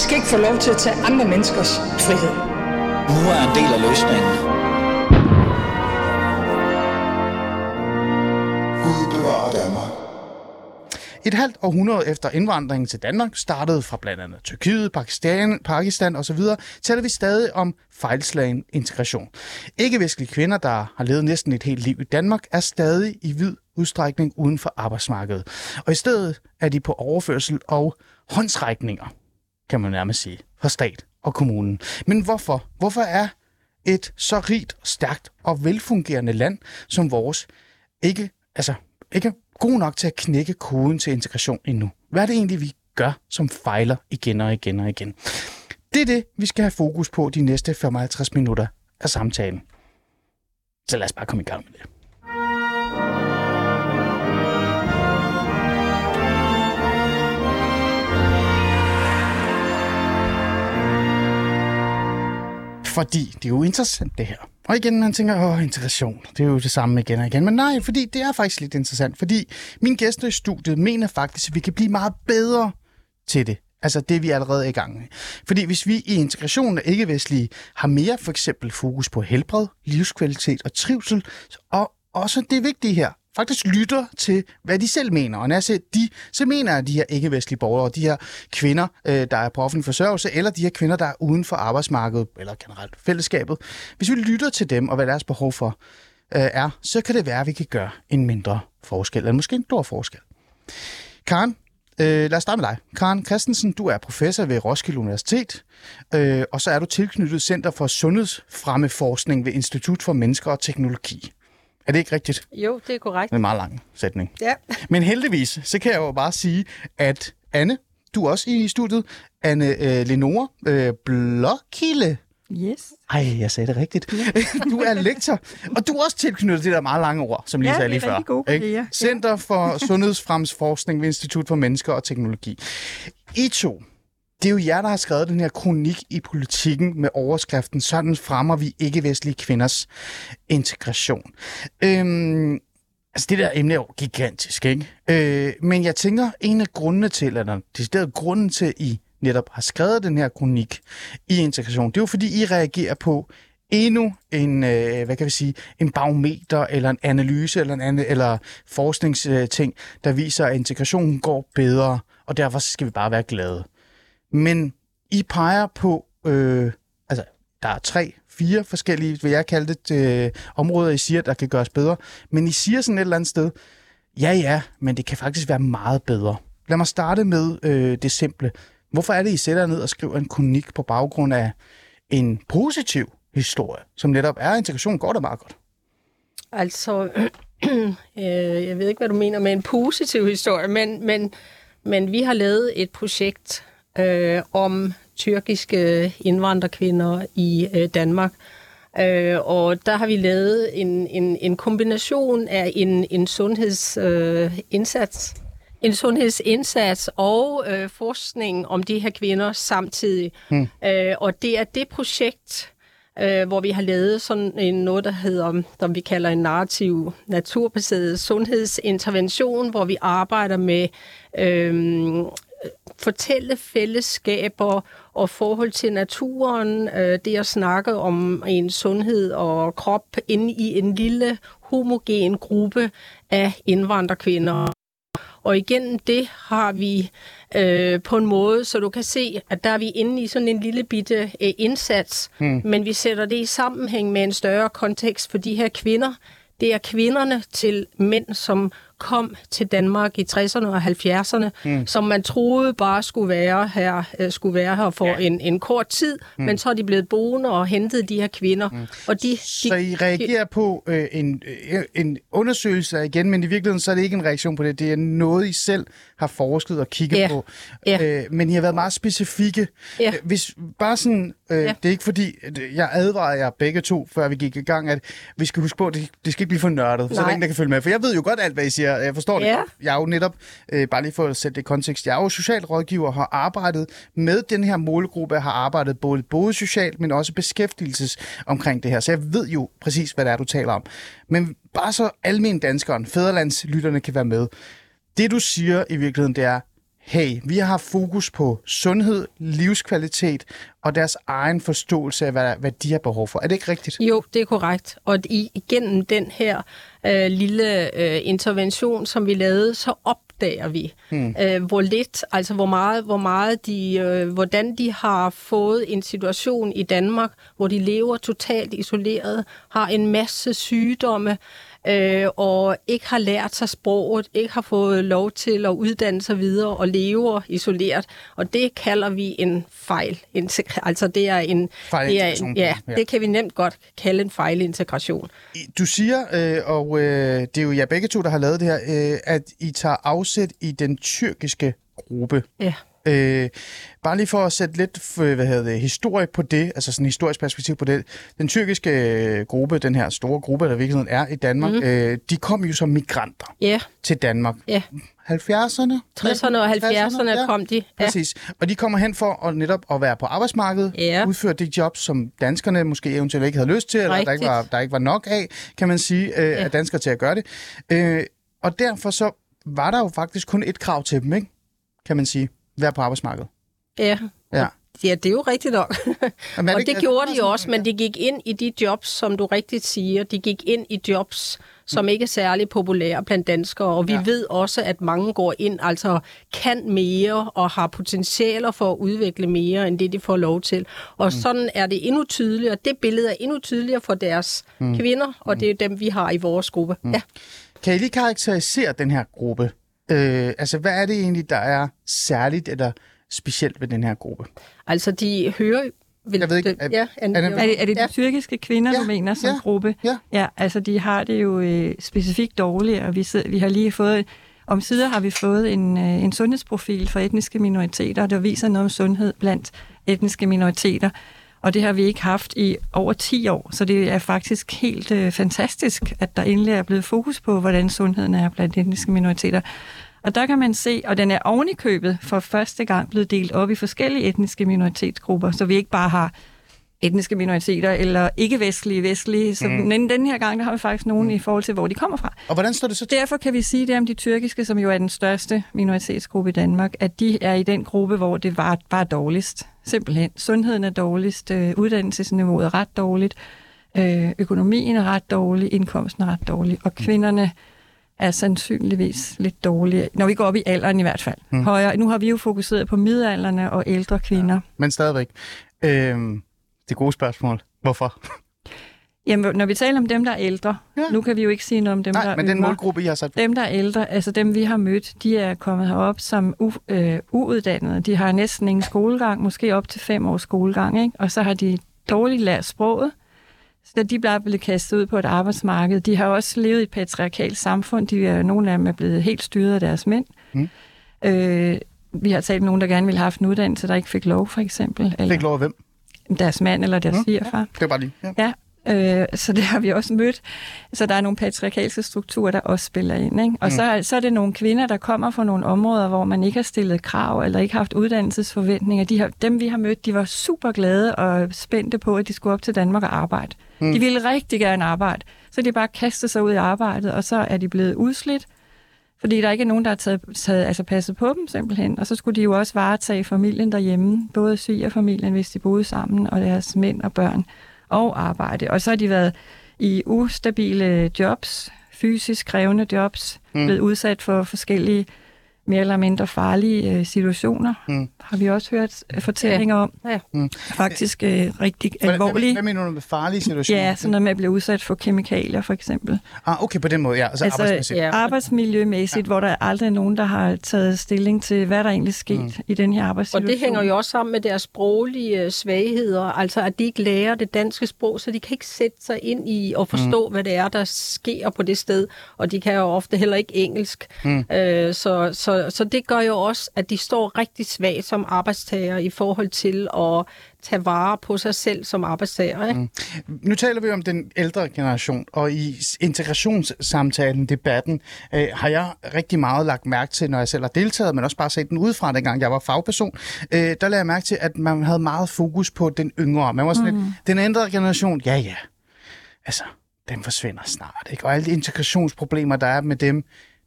skal ikke få lov til at tage andre menneskers frihed. Nu er en del af løsningen. Gud bevarer Danmark. Et halvt århundrede efter indvandringen til Danmark startede fra blandt andet Tyrkiet, Pakistan, Pakistan osv., taler vi stadig om fejlslagen integration. Ikke-vestlige kvinder, der har levet næsten et helt liv i Danmark, er stadig i vid udstrækning uden for arbejdsmarkedet. Og i stedet er de på overførsel og håndsrækninger, kan man nærmest sige, fra stat og kommunen. Men hvorfor? Hvorfor er et så rigt, stærkt og velfungerende land som vores ikke, altså, ikke god nok til at knække koden til integration endnu? Hvad er det egentlig, vi gør, som fejler igen og igen og igen? Det er det, vi skal have fokus på de næste 55 minutter af samtalen. Så lad os bare komme i gang med det. Fordi det er jo interessant, det her. Og igen, man tænker, åh, integration, det er jo det samme igen og igen. Men nej, fordi det er faktisk lidt interessant. Fordi min gæster i studiet mener faktisk, at vi kan blive meget bedre til det. Altså det, vi allerede er i gang med. Fordi hvis vi i integrationen af ikke-vestlige har mere for eksempel fokus på helbred, livskvalitet og trivsel, og også det vigtige her, faktisk lytter til, hvad de selv mener. Og når jeg siger de, så mener jeg de her ikke-vestlige borgere, de her kvinder, øh, der er på offentlig forsørgelse, eller de her kvinder, der er uden for arbejdsmarkedet, eller generelt fællesskabet. Hvis vi lytter til dem, og hvad deres behov for øh, er, så kan det være, at vi kan gøre en mindre forskel, eller måske en stor forskel. Karen, øh, lad os starte med dig. Karen Christensen, du er professor ved Roskilde Universitet, øh, og så er du tilknyttet Center for Sundhedsfremmeforskning ved Institut for Mennesker og Teknologi. Er det ikke rigtigt? Jo, det er korrekt. Det er en meget lang sætning. Ja. Men heldigvis, så kan jeg jo bare sige, at Anne, du er også i studiet. Anne øh, Lenore øh, Blåkilde. Yes. Ej, jeg sagde det rigtigt. du er lektor, og du er også tilknyttet det der meget lange ord, som lige Ja, sagde lige før. rigtig gode kolleger. Center for Sundhedsfremsforskning ved Institut for Mennesker og Teknologi. I to, det er jo jer, der har skrevet den her kronik i politikken med overskriften Sådan fremmer vi ikke-vestlige kvinders integration. Øhm, altså det der emne er jo gigantisk, ikke? Øh, men jeg tænker, en af grundene til, eller decideret grunden til, at I netop har skrevet den her kronik i integration, det er jo fordi, I reagerer på endnu en, øh, hvad kan vi sige, en barometer eller en analyse eller en anden, eller forskningsting, der viser, at integrationen går bedre, og derfor skal vi bare være glade. Men I peger på, øh, altså der er tre, fire forskellige, vil jeg kalde det, øh, områder, I siger, der kan gøres bedre. Men I siger sådan et eller andet sted, ja ja, men det kan faktisk være meget bedre. Lad mig starte med øh, det simple. Hvorfor er det, I sætter ned og skriver en kronik på baggrund af en positiv historie, som netop er, integration går det meget godt? Altså, øh, jeg ved ikke, hvad du mener med en positiv historie, men, men, men vi har lavet et projekt øh, om tyrkiske indvandrerkvinder i øh, Danmark. Øh, og der har vi lavet en, en, en kombination af en, en sundhedsindsats, øh, en sundhedsindsats og øh, forskning om de her kvinder samtidig. Hmm. Øh, og det er det projekt, øh, hvor vi har lavet sådan en noget, der hedder, som vi kalder en narrativ naturbaseret sundhedsintervention, hvor vi arbejder med øh, fortælle fællesskaber og forhold til naturen, øh, det at snakke om en sundhed og krop inde i en lille homogen gruppe af indvandrerkvinder. Og igennem det har vi øh, på en måde, så du kan se, at der er vi inde i sådan en lille bitte øh, indsats, hmm. men vi sætter det i sammenhæng med en større kontekst for de her kvinder. Det er kvinderne til mænd, som kom til Danmark i 60'erne og 70'erne, mm. som man troede bare skulle være her, øh, skulle være her for ja. en, en kort tid, mm. men så er de blevet boende og hentet de her kvinder. Mm. Og de, de, så I reagerer på øh, en, øh, en undersøgelse igen, men i virkeligheden så er det ikke en reaktion på det, det er noget, I selv har forsket og kigget Ja. på. Ja. Øh, men I har været meget specifikke. Ja. Øh, Hvis bare sådan, øh, Ja. det er ikke fordi, at jeg advarer jer begge to, før vi gik i gang, at vi skal huske på, at det, det skal ikke blive for nørdet, så er der Nej. ingen, der kan følge med. For jeg ved jo godt alt, hvad I siger. Jeg forstår det. Ja. godt. Jeg er jo netop, øh, bare lige for at sætte det i kontekst, jeg er jo socialrådgiver har arbejdet med den her målgruppe. Jeg har arbejdet både, både socialt, men også beskæftigelses omkring det her. Så jeg ved jo præcis, hvad det er, du taler om. Men bare så almen danskeren, fæderlandslytterne kan være med. Det, du siger i virkeligheden, det er, hey, vi har haft fokus på sundhed, livskvalitet og deres egen forståelse af, hvad, hvad de har behov for. Er det ikke rigtigt? Jo, det er korrekt. Og igennem den her øh, lille øh, intervention, som vi lavede, så opdager vi, hmm. øh, hvor lidt, altså hvor meget, hvor meget de, øh, hvordan de har fået en situation i Danmark, hvor de lever totalt isoleret, har en masse sygdomme, øh, og ikke har lært sig sproget, ikke har fået lov til at uddanne sig videre og lever isoleret. Og det kalder vi en fejl. Altså det er en, det er en ja, ja, det kan vi nemt godt kalde en fejlintegration. Du siger, øh, og øh, det er jo jer begge to, der har lavet det her, øh, at I tager afsæt i den tyrkiske gruppe. Ja. Øh, bare lige for at sætte lidt hvad hedder det, historie på det, altså sådan historisk perspektiv på det. Den tyrkiske øh, gruppe, den her store gruppe, der virkelig er i Danmark, mm. øh, de kom jo som migranter yeah. til Danmark. Yeah. 70'erne? 60'erne og 70'erne ja, kom de. Ja. Præcis. Og de kommer hen for at netop at være på arbejdsmarkedet, ja. udføre de jobs, som danskerne måske eventuelt ikke havde lyst til, eller der ikke, var, der ikke var nok af, kan man sige, øh, ja. af danskere til at gøre det. Øh, og derfor så var der jo faktisk kun et krav til dem, ikke? kan man sige være på arbejdsmarkedet. Ja. Ja. Ja, det er jo rigtigt nok. Jamen, og det, det gjorde de også, men de gik ind i de jobs, som du rigtigt siger. De gik ind i jobs, som ikke er særlig populære blandt danskere. Og vi ja. ved også, at mange går ind, altså kan mere og har potentialer for at udvikle mere, end det de får lov til. Og mm. sådan er det endnu tydeligere. Det billede er endnu tydeligere for deres mm. kvinder, og mm. det er dem, vi har i vores gruppe. Mm. Ja. Kan I lige karakterisere den her gruppe? Øh, altså, hvad er det egentlig, der er særligt eller specielt ved den her gruppe? Altså, de hører vil, jeg ved ikke, er, ja, er, det, er, det, er det de ja. tyrkiske kvinder, ja, du mener, som ja, gruppe? Ja. ja. altså de har det jo øh, specifikt dårligt, og vi, sidder, vi har lige fået, om sider har vi fået en, øh, en sundhedsprofil for etniske minoriteter, der viser noget om sundhed blandt etniske minoriteter. Og det har vi ikke haft i over 10 år, så det er faktisk helt øh, fantastisk, at der endelig er blevet fokus på, hvordan sundheden er blandt etniske minoriteter. Og der kan man se, og den er ovenikøbet for første gang blevet delt op i forskellige etniske minoritetsgrupper, så vi ikke bare har etniske minoriteter eller ikke-vestlige, vestlige. Så mm. den, den her gang, der har vi faktisk nogen mm. i forhold til, hvor de kommer fra. Og hvordan står det så til? Derfor kan vi sige det om de tyrkiske, som jo er den største minoritetsgruppe i Danmark, at de er i den gruppe, hvor det var bare dårligst. Simpelthen. Sundheden er dårligst, øh, uddannelsesniveauet er ret dårligt, øh, økonomien er ret dårlig, indkomsten er ret dårlig, og kvinderne er sandsynligvis lidt dårlige, når vi går op i alderen i hvert fald. Mm. Højere. Nu har vi jo fokuseret på midalderne og ældre kvinder. Ja, men stadigvæk. Øhm, det gode spørgsmål. Hvorfor? Jamen, når vi taler om dem, der er ældre, ja. nu kan vi jo ikke sige noget om dem, Nej, der er men yngre. den målgruppe, I har sat Dem, der er ældre, altså dem, vi har mødt, de er kommet herop som u- øh, uuddannede. De har næsten ingen skolegang, måske op til fem års skolegang, ikke? og så har de dårligt lært sproget, så de bliver blevet kastet ud på et arbejdsmarked. De har også levet i et patriarkalt samfund. De er, nogle af dem er blevet helt styret af deres mænd. Mm. Øh, vi har talt med nogen, der gerne ville have haft en uddannelse, der ikke fik lov, for eksempel. Eller fik lov af hvem? Deres mand eller deres mm. svigerfar. Det var bare lige. Ja. ja. Øh, så det har vi også mødt. Så der er nogle patriarkalske strukturer, der også spiller ind. Ikke? Og mm. så, så er det nogle kvinder, der kommer fra nogle områder, hvor man ikke har stillet krav, eller ikke har haft uddannelsesforventninger. De har, dem, vi har mødt, de var super glade og spændte på, at de skulle op til Danmark og arbejde. Mm. De ville rigtig gerne arbejde. Så de bare kastet sig ud i arbejdet, og så er de blevet udslidt, fordi der ikke er nogen, der har taget, taget, altså passet på dem simpelthen. Og så skulle de jo også varetage familien derhjemme, både familien, hvis de boede sammen, og deres mænd og børn og arbejde. Og så har de været i ustabile jobs, fysisk krævende jobs, mm. blevet udsat for forskellige mere eller mindre farlige øh, situationer, mm. Har vi også hørt fortællinger ja. om. Ja. Mm. Faktisk øh, rigtig hvad, alvorlige. Hvad, hvad mener du med farlige situationer? Ja, sådan noget med at blive udsat for kemikalier, for eksempel. Ah, okay, på den måde, ja. Altså, altså arbejdsmæssigt. Ja. Arbejdsmiljømæssigt, ja. hvor der aldrig er nogen, der har taget stilling til, hvad der egentlig sket mm. i den her arbejdssituation. Og det hænger jo også sammen med deres sproglige øh, svagheder, altså at de ikke lærer det danske sprog, så de kan ikke sætte sig ind i og forstå, mm. hvad det er, der sker på det sted, og de kan jo ofte heller ikke engelsk. Mm. Øh, så, så så, det gør jo også, at de står rigtig svagt som arbejdstager i forhold til at tage vare på sig selv som arbejdstager. Ikke? Mm. Nu taler vi om den ældre generation, og i integrationssamtalen, debatten, øh, har jeg rigtig meget lagt mærke til, når jeg selv har deltaget, men også bare set den udefra, dengang jeg var fagperson. Øh, der lagde jeg mærke til, at man havde meget fokus på den yngre. Man var sådan mm. lidt, den ældre generation, ja ja, altså, den forsvinder snart. Ikke? Og alle de integrationsproblemer, der er med dem,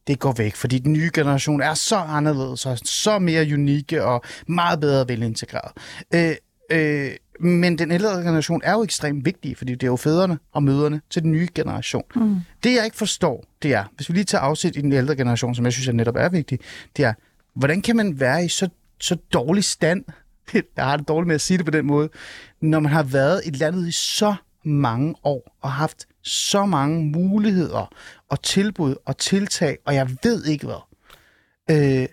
det går væk, fordi den nye generation er så anderledes og så mere unikke og meget bedre velintegreret. Øh, øh, men den ældre generation er jo ekstremt vigtig, fordi det er jo fædrene og møderne til den nye generation. Mm. Det jeg ikke forstår, det er, hvis vi lige tager afsæt i den ældre generation, som jeg synes er netop er vigtig, det er, hvordan kan man være i så, så dårlig stand, jeg har det dårligt med at sige det på den måde, når man har været i landet i så mange år og haft så mange muligheder og tilbud og tiltag, og jeg ved ikke hvad. Øh,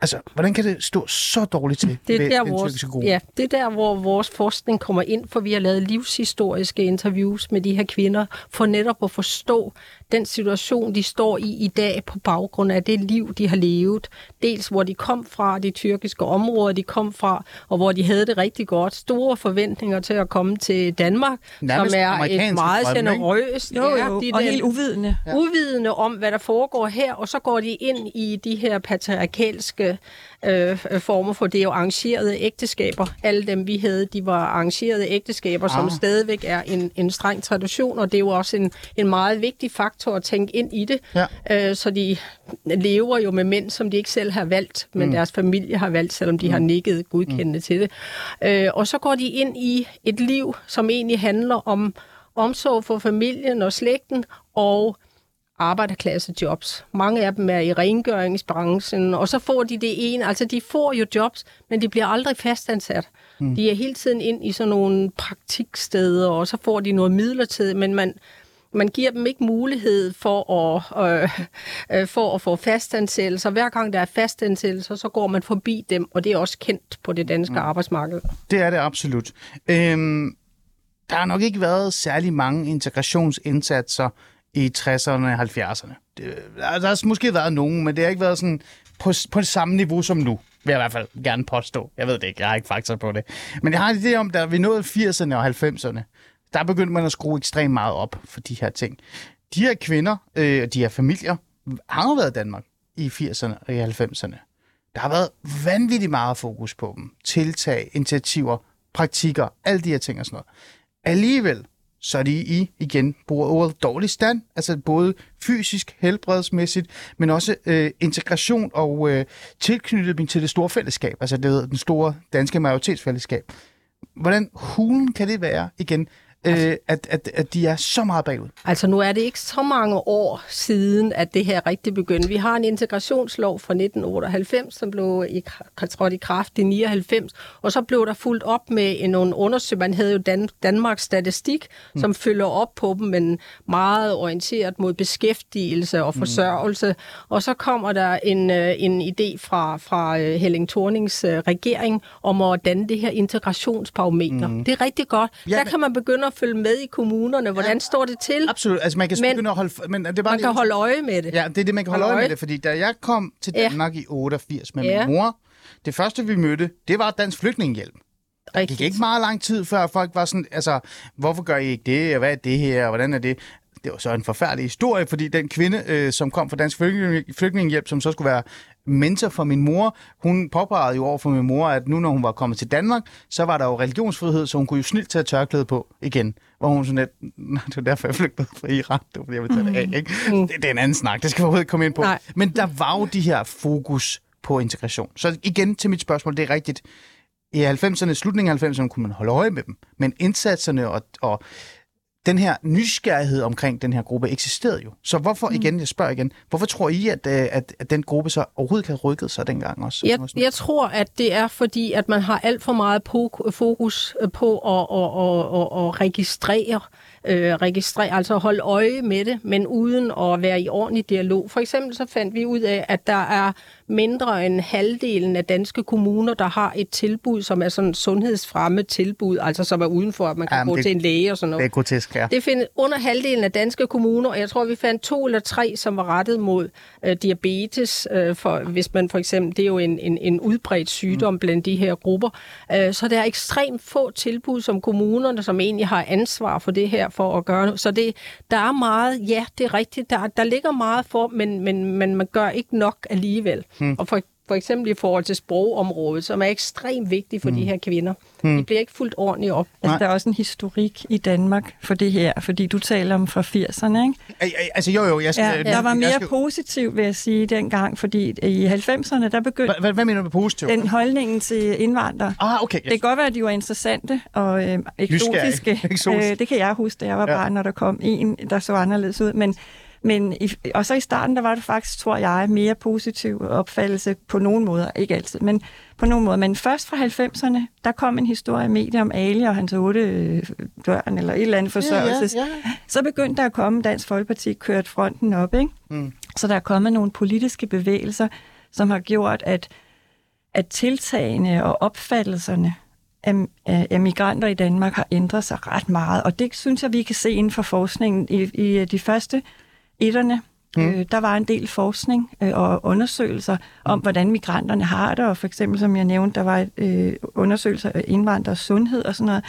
altså, hvordan kan det stå så dårligt til Det er, ved der, den vores, gruppe? ja, det er der, hvor vores forskning kommer ind, for vi har lavet livshistoriske interviews med de her kvinder, for netop at forstå den situation, de står i i dag på baggrund af det liv, de har levet. Dels hvor de kom fra, de tyrkiske områder, de kom fra, og hvor de havde det rigtig godt. Store forventninger til at komme til Danmark, Nærmest som er et meget drøm, ikke? generøst. Jo, ja, jo, de og der- helt uvidende. ja. uvidende om, hvad der foregår her, og så går de ind i de her patriarkalske øh, former for det er jo arrangerede ægteskaber. Alle dem, vi havde, de var arrangerede ægteskaber, som Ah. stadigvæk er en, en streng tradition, og det er jo også en, en meget vigtig faktor at tænke ind i det. Ja. Øh, så de lever jo med mænd, som de ikke selv har valgt, men mm. deres familie har valgt, selvom de mm. har nikket godkendende mm. til det. Øh, og så går de ind i et liv, som egentlig handler om omsorg for familien og slægten, og arbejderklassejobs. Mange af dem er i rengøringsbranchen, og så får de det ene. Altså, de får jo jobs, men de bliver aldrig fastansat. Mm. De er hele tiden ind i sådan nogle praktiksteder, og så får de noget midlertidigt, men man, man giver dem ikke mulighed for at, øh, øh, for at få fastansættelser. Hver gang der er fastansættelser, så går man forbi dem, og det er også kendt på det danske mm. arbejdsmarked. Det er det absolut. Øhm, der har nok ikke været særlig mange integrationsindsatser i 60'erne og 70'erne. Det, der, der har måske været nogen, men det har ikke været sådan på, på samme niveau som nu. Vil jeg i hvert fald gerne påstå. Jeg ved det ikke, jeg har ikke fakta på det. Men jeg har en idé om, da vi nåede 80'erne og 90'erne, der begyndte man at skrue ekstremt meget op for de her ting. De her kvinder, øh, de her familier, har jo været i Danmark i 80'erne og i 90'erne. Der har været vanvittigt meget fokus på dem. Tiltag, initiativer, praktikker, alle de her ting og sådan noget. Alligevel, så er de i, igen, bruger ordet dårlig stand, altså både fysisk, helbredsmæssigt, men også øh, integration og øh, tilknytning til det store fællesskab, altså det, den store danske majoritetsfællesskab. Hvordan hulen kan det være, igen, øh, at, at, at de er så meget bagud? Altså nu er det ikke så mange år siden, at det her rigtig begyndte. Vi har en integrationslov fra 1998, som blev i, trådt i kraft i 99, og så blev der fuldt op med nogle undersøgelser. Man havde jo Dan, Danmarks Statistik, mm. som følger op på dem, men meget orienteret mod beskæftigelse og forsørgelse. Mm. Og så kommer der en, øh, en idé fra, fra øh, Helling Thornings øh, regering om at danne det her integrationsbarometer. Mm. Det er rigtig godt. Ja, der kan man begynde at følge med i kommunerne. Hvordan står det til? Absolut, altså man kan Men- begynde at holde... Men det er bare Man lige- kan holde øje med det. Ja, det er det, man kan holde Holde øje med det, fordi da jeg kom til Ja. Danmark i 88 med Ja. min mor, det første vi mødte, det var Dansk Flygtningehjælp. Det Rigtigt. gik ikke meget lang tid, før folk var sådan, altså, hvorfor gør I ikke det, og hvad er det her, og hvordan er det? Det var så en forfærdelig historie, fordi den kvinde, øh, som kom fra Dansk Flygtninge- Flygtningehjælp, som så skulle være mentor for min mor, hun påpegede jo over for min mor, at nu når hun var kommet til Danmark, så var der jo religionsfrihed, så hun kunne jo snilt tage tørklæde på igen. Hvor hun sådan lidt, "Nå, det var derfor, jeg flygtede fra Iran, det var fordi, jeg ville tage det af, ikke? Det, det er en anden snak, det skal vi overhovedet ikke komme ind på. Nej. Men der var jo de her fokus på integration. Så igen til mit spørgsmål, det er rigtigt. I 90'erne, slutningen af 90'erne, kunne man holde øje med dem. Men indsatserne og, og den her nysgerrighed omkring den her gruppe eksisterede jo. Så hvorfor, igen, jeg spørger igen, hvorfor tror I, at, øh, at, at den gruppe så overhovedet kan rykket sig dengang også? Jeg, jeg tror, at det er fordi, at man har alt for meget fokus på at, at, at, at registrere, øh, registrere, altså holde øje med det, men uden at være i ordentlig dialog. For eksempel så fandt vi ud af, at der er mindre end halvdelen af danske kommuner, der har et tilbud, som er sådan sundhedsfremme tilbud, altså som er uden for, at man kan Jamen, gå det- til en læge og sådan noget. Det er grotesk, ja. Det findes under halvdelen af danske kommuner, og jeg tror, vi fandt to eller tre, som var rettet mod øh, diabetes. Øh, for, hvis man for eksempel, det er jo en, en, en udbredt sygdom mm. blandt de her grupper. Øh, så der er ekstremt få tilbud, som kommunerne, som egentlig har ansvar for det her, for at gøre. Så det, der er meget, ja, det er rigtigt, der, der ligger meget for, men, men, men man gør ikke nok alligevel. Mm. Og for for eksempel i forhold til sprogområdet, som er ekstremt vigtigt for mm. de her kvinder. Mm. De bliver ikke fuldt ordentligt op. Altså, der er også en historik i Danmark for det her, fordi du taler om fra 80'erne, ikke? Altså jo jo, jeg skal... Ja, der var mere jeg skal, positiv, vil jeg sige, dengang, fordi i 90'erne, der begyndte hvad, hvad mener du med positiv? den holdningen til indvandrere. Ah, okay. Yes. Det kan godt være, at de var interessante og øh, eksotiske. Eksotisk. Øh, det kan jeg huske, da jeg var Ja. barn, når der kom en, der så anderledes ud. Men, men i, og så i starten, der var det faktisk, tror jeg, mere positiv opfattelse på nogle måder. Ikke altid, men på nogle måder. Men først fra 90'erne, der kom en historie i medier om Ali og hans otte øh, børn, eller et eller andet forsørgelses. Ja, ja, ja. Så begyndte der at komme, Dansk Folkeparti kørt fronten op, ikke? Mm. Så der er kommet nogle politiske bevægelser, som har gjort, at, at tiltagene og opfattelserne af, af, af migranter i Danmark har ændret sig ret meget. Og det synes jeg, vi kan se inden for forskningen. I, i de første etterne, mm. øh, der var en del forskning øh, og undersøgelser om, hvordan migranterne har det. Og for eksempel, som jeg nævnte, der var øh, undersøgelser af indvandrers sundhed og sådan noget.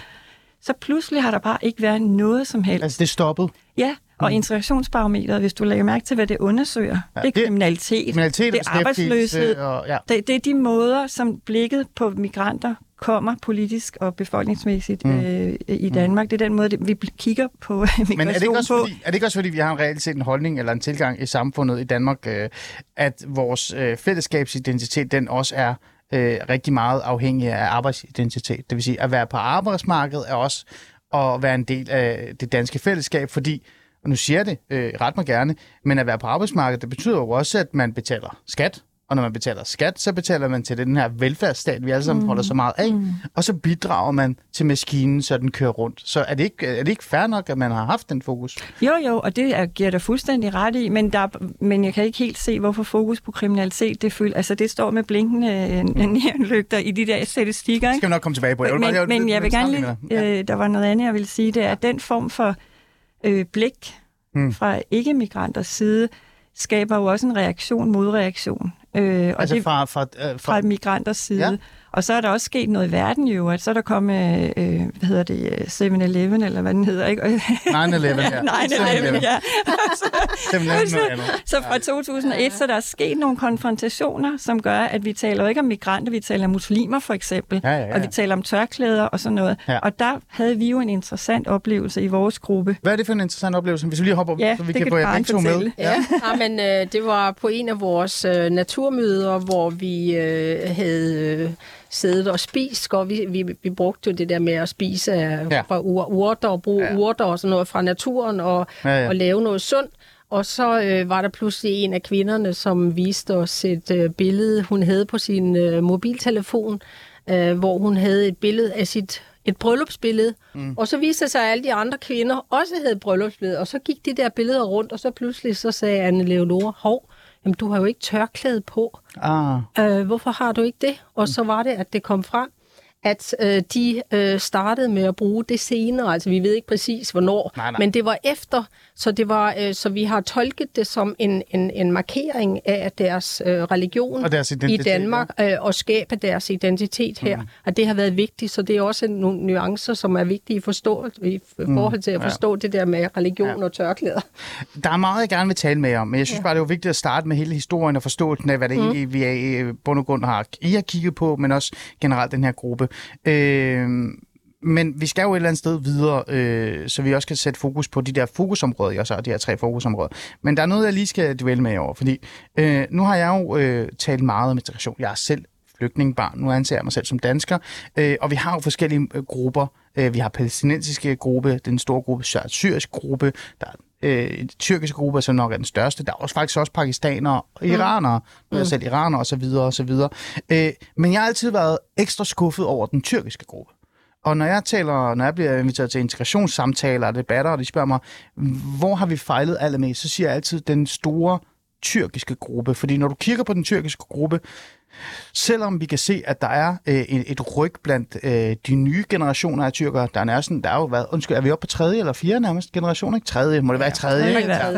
Så pludselig har der bare ikke været noget som helst. Altså, det stoppede. Ja, og mm. integrationsbarometeret, hvis du lægger mærke til, hvad det undersøger, ja, det er det- kriminalitet, Kriminalitet det er arbejdsløshed. Og, ja. Det, det er de måder, som blikket på migranter kommer politisk og befolkningsmæssigt mm. øh, i Danmark. Det er den måde, det, vi kigger på migration Men er det, ikke også på. fordi, er det ikke også fordi, vi har en reelt set en holdning eller en tilgang i samfundet i Danmark, øh, at vores øh, fællesskabsidentitet, den også er øh, rigtig meget afhængig af arbejdsidentitet. Det vil sige, at være på arbejdsmarkedet er også at være en del af det danske fællesskab, fordi, og nu siger jeg det, øh, ret mig gerne, men at være på arbejdsmarkedet, det betyder jo også, at man betaler skat, og når man betaler skat, så betaler man til den her velfærdsstat, vi alle sammen mm. holder så meget af, mm. og så bidrager man til maskinen, så den kører rundt. Så er det, ikke, er det ikke fair nok, at man har haft den fokus? Jo, jo, og det er, giver dig fuldstændig ret i, men, der, men jeg kan ikke helt se, hvorfor fokus på kriminalitet, det, føl, altså, det står med blinkende øh, neonlygter i de der statistikker. Det Ikke? skal vi nok komme tilbage på. Men, bare- men, men jeg vil gerne lige, øh, der var noget andet, jeg ville sige, det er, at den form for øh, blik Mm. fra ikke-migranters side skaber jo også en reaktion mod reaktion. Øh, og Altså det, fra, fra, øh, fra fra, migranters side. Ja. Ja. Og så er der også sket noget i verden jo, at så er der kommet, øh, hvad hedder det, øh, 7-Eleven, eller hvad den hedder, ikke? 9-11 her. 9-11, ja. 7-Eleven noget andet. Så fra 2001, så der er sket nogle konfrontationer, som gør, at vi taler jo ikke om migranter, vi taler om muslimer for eksempel, Ja, ja, ja. og vi taler om tørklæder og sådan noget. Ja. Og der havde vi jo en interessant oplevelse i vores gruppe. Hvad er det for en interessant oplevelse? Hvis vi lige hopper, Ja, så vi kan kan få jer begge to med. Ja, ja men øh, det var på en af vores øh, naturmøder, hvor vi øh, havde øh, siddet og spist, og vi, vi, vi brugte jo det der med at spise Ja. fra ur, urter og bruge Ja. urter og sådan noget fra naturen og, Ja, ja, ja. ja. og lave noget sundt. Og så øh, var der pludselig en af kvinderne, som viste os et øh, billede, hun havde på sin øh, mobiltelefon, øh, hvor hun havde et billede af sit et bryllupsbillede, mm. og så viste det sig, at alle de andre kvinder også havde et bryllupsbillede, og så gik de der billeder rundt, og så pludselig så sagde Anne Leonore, hov, jamen du har jo ikke tørklæde på, Ah, øh, hvorfor har du ikke det? Og så var det, at det kom frem, at øh, de øh, startede med at bruge det senere, altså vi ved ikke præcis hvornår, Nej, nej. men det var efter, så det var øh, så vi har tolket det som en, en, en markering af deres øh, religion Og deres i Danmark øh, og skabe deres identitet her. Mm. Og det har været vigtigt, så det er også nogle nuancer, som er vigtige i, forstå, i forhold til at forstå det der med religion Ja. ja. og tørklæder. der er meget, jeg gerne vil tale med om, men jeg synes ja. bare, det er jo vigtigt at starte med hele historien og forståelsen af, hvad det mm. egentlig vi er i øh, bund og grund har, I har kigget på, men også generelt den her gruppe. Øh, men vi skal jo et eller andet sted videre, øh, så vi også kan sætte fokus på de der fokusområder, jeg så de her tre fokusområder. Men der er noget, jeg lige skal dvæle med over, fordi øh, nu har jeg jo øh, talt meget om integration. Jeg er selv flygtningebarn. Nu anser jeg mig selv som dansker. Øh, og vi har jo forskellige øh, grupper. Øh, vi har palæstinensiske gruppe, den store gruppe, syrisk gruppe, der er øh, tyrkiske gruppe, som nok er den største. Der er også faktisk også pakistanere og iranere. Nu er jeg selv iraner og så videre og så videre. Øh, men jeg har altid været ekstra skuffet over den tyrkiske gruppe. Og når jeg taler, når jeg bliver inviteret til integrationssamtaler og debatter, og de spørger mig, hvor har vi fejlet allermest, så siger jeg altid den store tyrkiske gruppe. Fordi når du kigger på den tyrkiske gruppe, selvom vi kan se, at der er øh, et, ryg blandt øh, de nye generationer af tyrkere, der er næsten, der er jo været, undskyld, er vi oppe på tredje eller fjerde nærmest generation, ikke? Tredje, må det være tredje? tredje hvert fald,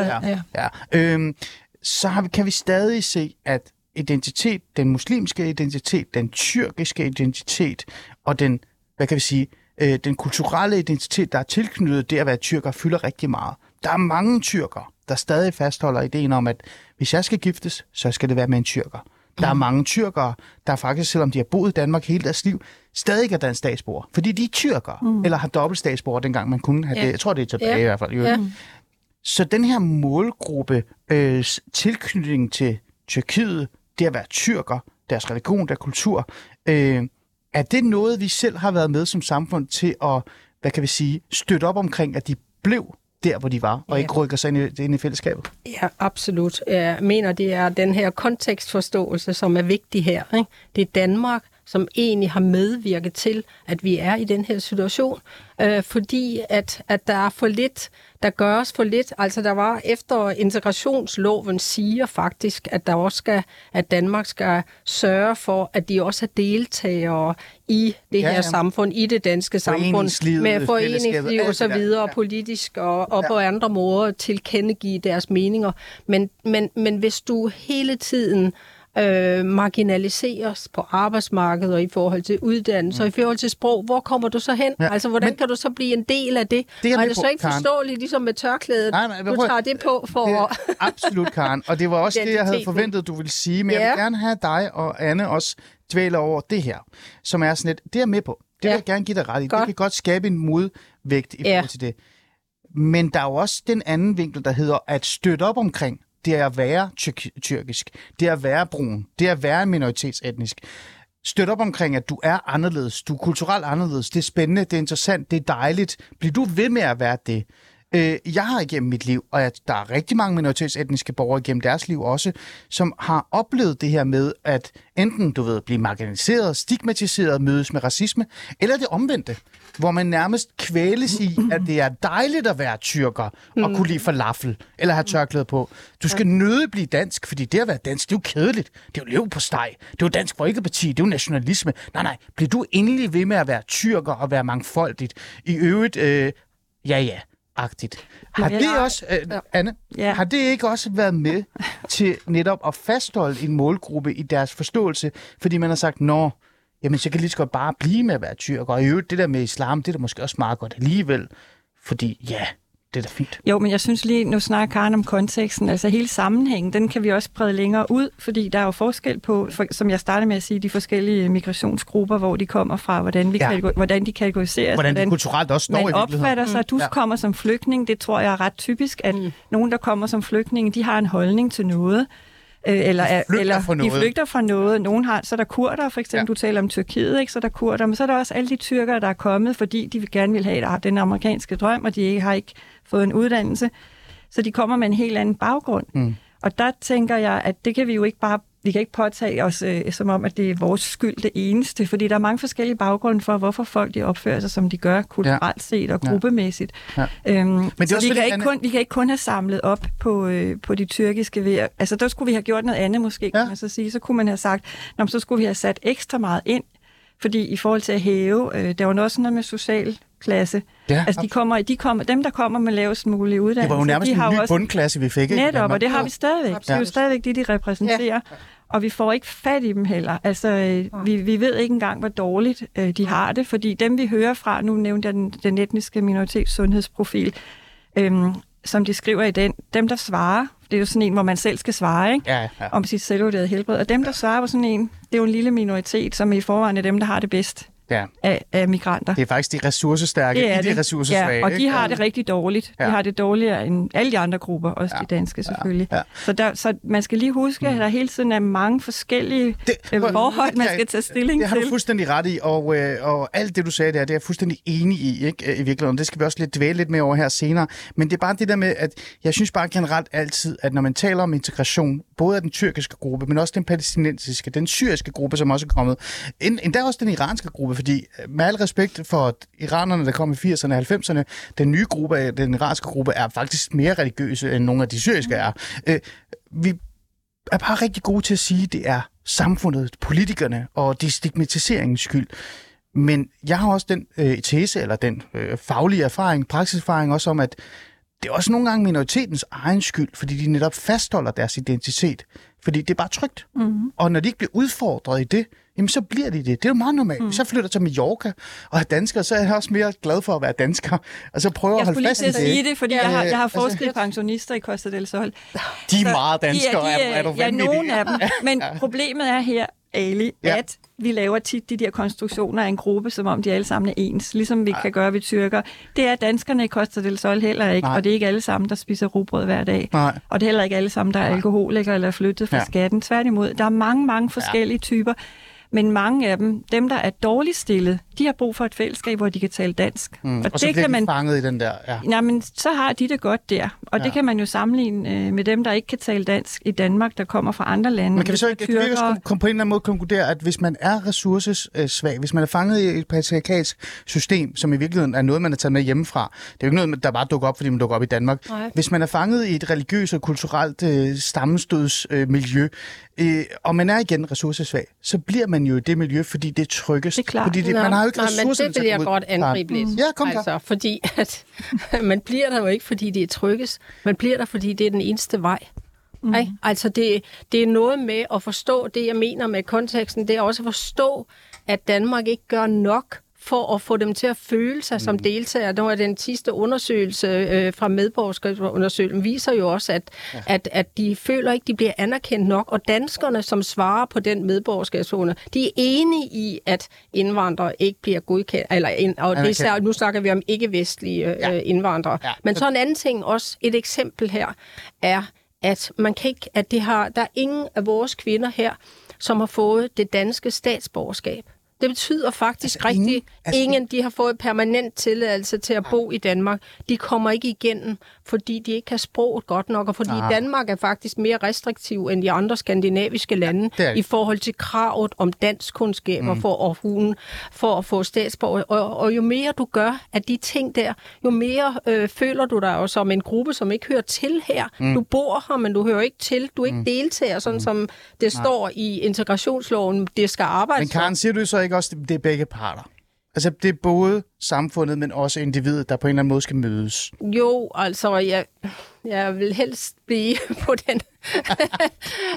ja. ja. Øhm, så har vi, kan vi stadig se, at identitet, den muslimske identitet, den tyrkiske identitet og den, hvad kan vi sige, øh, den kulturelle identitet, der er tilknyttet det at være tyrker, fylder rigtig meget. Der er mange tyrker, der stadig fastholder ideen om, at hvis jeg skal giftes, så skal det være med en tyrker. Der er mange tyrkere, der faktisk, selvom de har boet i Danmark hele deres liv, stadig er dansk statsborger. Fordi de er tyrkere, mm. eller har dobbelt statsborger, dengang man kunne have Ja. det. Jeg tror, det er tilbage Ja. i hvert fald. Ja. Så den her målgruppe, øh, tilknytning til Tyrkiet, det at være tyrker, deres religion, deres kultur, øh, er det noget, vi selv har været med som samfund til at, hvad kan vi sige, støtte op omkring, at de blev der, hvor de var, og Ja. ikke rykker sig ind i, ind i fællesskabet? Ja, absolut. Jeg mener, det er den her kontekstforståelse, som er vigtig her. Ikke? Det er Danmark, som egentlig har medvirket til, at vi er i den her situation, øh, fordi at, at der er for lidt, der gøres for lidt. Altså der var efter integrationsloven siger faktisk, at der også skal, at Danmark skal sørge for, at de også er deltagere i det Ja, her ja. samfund, i det danske samfund, med foreningsliv og så videre, ja. politisk og, og ja. på andre måder tilkendegive deres meninger. Men, men, men hvis du hele tiden øh, marginaliseres på arbejdsmarkedet og i forhold til uddannelse mm. og i forhold til sprog, hvor kommer du så hen? Ja. Altså, hvordan men- kan du så blive en del af det? Det er jeg og er det på, så ikke Karen. forståeligt, ligesom med tørklædet? Nej, nej, du tager det på for... Det er absolut, Karen. Og det var også det, jeg havde forventet, du ville sige. Men jeg Ja. vil gerne have dig og Anne også dvæle over det her, som er sådan et, det er jeg med på. Det vil Ja. jeg gerne give dig ret i. Det Godt. kan godt skabe en modvægt i Ja. forhold til det. Men der er jo også den anden vinkel, der hedder at støtte op omkring det er at være tyrk- tyrkisk, det er at være brun, det er at være minoritetsetnisk. Støt op omkring, at du er anderledes, du er kulturelt anderledes, det er spændende, det er interessant, det er dejligt. Bliv du ved med at være det. Øh, jeg har igennem mit liv, og at der er rigtig mange minoritetsetniske borgere igennem deres liv også, som har oplevet det her med, at enten, du ved, blive marginaliseret, stigmatiseret, mødes med racisme, eller det omvendte, hvor man nærmest kvæles i, at det er dejligt at være tyrker og kunne lide falafel eller have tørklæde på. Du skal nøde blive dansk, fordi det at være dansk, det er jo kedeligt. Det er jo lev på steg. Det er jo Dansk Folkeparti. Det er jo nationalisme. Nej, nej. Bliv du endelig ved med at være tyrker og være mangfoldigt. I øvrigt, øh, ja, ja, agtigt. Har det også, øh, Anne, Ja. har det ikke også været med til netop at fastholde en målgruppe i deres forståelse, fordi man har sagt, nå, jamen så kan lige så godt bare blive med at være tyrker, og i øvrigt det der med islam, det er da måske også meget godt alligevel, fordi ja, det er da fint. Jo, men jeg synes lige, nu snakker Karen om konteksten, altså hele sammenhængen, den kan vi også brede længere ud, fordi der er jo forskel på, for, som jeg startede med at sige, de forskellige migrationsgrupper, hvor de kommer fra, hvordan, vi Ja. ja. hvordan de kategoriseres, Hvordan det kulturelt også står i man virkeligheden. opfatter sig, at du Ja. ja. kommer som flygtning. Det tror jeg er ret typisk, at mm. nogen, der kommer som flygtninge, de har en holdning til noget. Øh, eller, er- flygter eller fra de noget. flygter fra noget. Nogen har, så er der kurder, for eksempel, Ja. du taler om Tyrkiet, ikke? så er der kurder, men så er der også alle de tyrkere, der er kommet, fordi de gerne vil have der- den amerikanske drøm, og de har ikke fået en uddannelse. Så de kommer med en helt anden baggrund. Mm. Og der tænker jeg, at det kan vi jo ikke bare vi kan ikke påtage os øh, som om, at det er vores skyld det eneste, fordi der er mange forskellige baggrunde for, hvorfor folk de opfører sig, som de gør, kulturelt set og Ja. gruppemæssigt. Ja. Øhm, Men det så vi kan, ikke kun, vi kan ikke kun have samlet op på, øh, på de tyrkiske ved. Altså, der skulle vi have gjort noget andet måske, Ja. kan man så sige. Så kunne man have sagt, Nå, så skulle vi have sat ekstra meget ind, fordi i forhold til at hæve, øh, der var noget sådan noget med social klasse. Ja, altså, de kommer, de kommer, dem, der kommer med lavest mulige uddannelse, det var jo nærmest de en ny også bundklasse, vi fik. ikke? Netop, Danmark. og det har vi stadigvæk. Det er jo Absolut. stadigvæk det, de repræsenterer. Ja. Og vi får ikke fat i dem heller. Altså, øh, vi, vi ved ikke engang, hvor dårligt øh, de har det, fordi dem, vi hører fra, nu nævnte jeg den, den etniske minoritets sundhedsprofil, øhm, som de skriver i den, dem, der svarer, det er jo sådan en, hvor man selv skal svare, ikke? Ja, ja. om sit selvvurderede helbred. Og dem, der svarer på sådan en, det er jo en lille minoritet, som i forvejen er dem, der har det bedst ja. af, af migranter. Det er faktisk de ressourcestærke i de ressourcesvage. Ja, og de ikke? har det rigtig dårligt. Ja. De har det dårligere end alle de andre grupper, også Ja. de danske selvfølgelig. Ja. Så, der, så man skal lige huske, at der hele tiden er mange forskellige Det- det, forhold, man Ja, skal tage stilling Det har til. du fuldstændig ret i, og, øh, og alt det, du sagde der, det er jeg fuldstændig enig i, ikke, øh, i virkeligheden. Det skal vi også lidt dvæle lidt mere over her senere. Men det er bare det der med, at jeg synes bare generelt altid, at når man taler om integration, både af den tyrkiske gruppe, men også den palæstinensiske, den syriske gruppe, som også er kommet, end, endda også den iranske gruppe, fordi med al respekt for iranerne, der kom i 80'erne og 90'erne, den nye gruppe, den iranske gruppe, er faktisk mere religiøse, end nogle af de syriske er. Øh, vi er bare rigtig gode til at sige, at det er samfundet, politikerne og det stigmatiseringens skyld. Men jeg har også den øh, tese, eller den øh, faglige erfaring, praksiserfaring også om, at det er også nogle gange minoritetens egen skyld, fordi de netop fastholder deres identitet. Fordi det er bare trygt. Mm. Og når de ikke bliver udfordret i det, jamen så bliver de det. Det er jo meget normalt. Mm. Jeg flytter til Mallorca og er dansker, så er jeg også mere glad for at være dansker. Og så prøver Jeg at holde skulle lige fast til i det. sige det, fordi jeg har, jeg har altså- forsket i pensionister i Costa del Sol. De er meget danskere, de er, er du ja, nogle af dem. Men problemet er her, Ali, Ja. at vi laver tit de der konstruktioner af en gruppe, som om de alle sammen er ens, ligesom vi kan gøre ved tyrker. Det er danskerne i Costa del Sol heller ikke, Nej. og det er ikke alle sammen, der spiser rugbrød hver dag. Nej. Og det er heller ikke alle sammen, der er alkoholikere eller er flyttet fra ja. skatten. Tværtimod, der er mange, mange forskellige ja. typer. Men mange af dem, dem der er dårligt stillet, de har brug for et fællesskab, hvor de kan tale dansk. Mm. Og, og så bliver de fanget i den der... Ja. Men så har de det godt der. Og Ja. det kan man jo sammenligne øh, med dem, der ikke kan tale dansk i Danmark, der kommer fra andre lande. Men kan vi så ikke kan vi også på en eller anden måde konkludere, at hvis man er ressourcesvag, hvis man er fanget i et patriarkalsk system, som i virkeligheden er noget, man er taget med hjemmefra, det er jo ikke noget, der bare dukker op, fordi man dukker op i Danmark. Nej. Hvis man er fanget i et religiøst og kulturelt øh, stammestødsmiljø, øh, miljø, øh, og man er igen ressourcesvag, så bliver man jo i det miljø, fordi det er tryggest. Det er klart. Fordi det, man har jo ikke nej, men det vil jeg godt angribe lidt. Ja, kom klar. altså, fordi at, man bliver der jo ikke, fordi det er tryggest. Man bliver der, fordi det er den eneste vej. Mm. Ikke? Altså det, det er noget med at forstå det, jeg mener med konteksten. Det er også at forstå, at Danmark ikke gør nok for at få dem til at føle sig mm. som deltagere. Nu er den sidste undersøgelse øh, fra medborgerskabsundersøgelsen viser jo også, at, ja. at, at de føler ikke, de bliver anerkendt nok. Og danskerne, som svarer på den medborgerskabsunde, de er enige i, at indvandrere ikke bliver godkendt. Eller, og det er, især- nu snakker vi om ikke-vestlige øh, Ja. indvandrere. Ja. Men så en anden ting også, et eksempel her, er, at man kan ikke, at det har, der er ingen af vores kvinder her, som har fået det danske statsborgerskab. Det betyder faktisk Altså, rigtig, ingen- altså- ingen de har fået permanent tilladelse til at bo i Danmark. De kommer ikke igennem, fordi de ikke kan sproget godt nok, og fordi Aha. Danmark er faktisk mere restriktiv end de andre skandinaviske lande det. i forhold til kravet om danskkundskaber mm. for, at hun, for at få statsborger. Og, og jo mere du gør af de ting der, jo mere øh, føler du dig jo som en gruppe, som ikke hører til her. Mm. Du bor her, men du hører ikke til. Du er ikke mm. deltager, sådan som det står i integrationsloven. Det skal arbejde Men Karen, siger du så ikke også, det er begge parter? Altså, det er både samfundet, men også individet, der på en eller anden måde skal mødes. Jo, altså, jeg, jeg vil helst blive på den.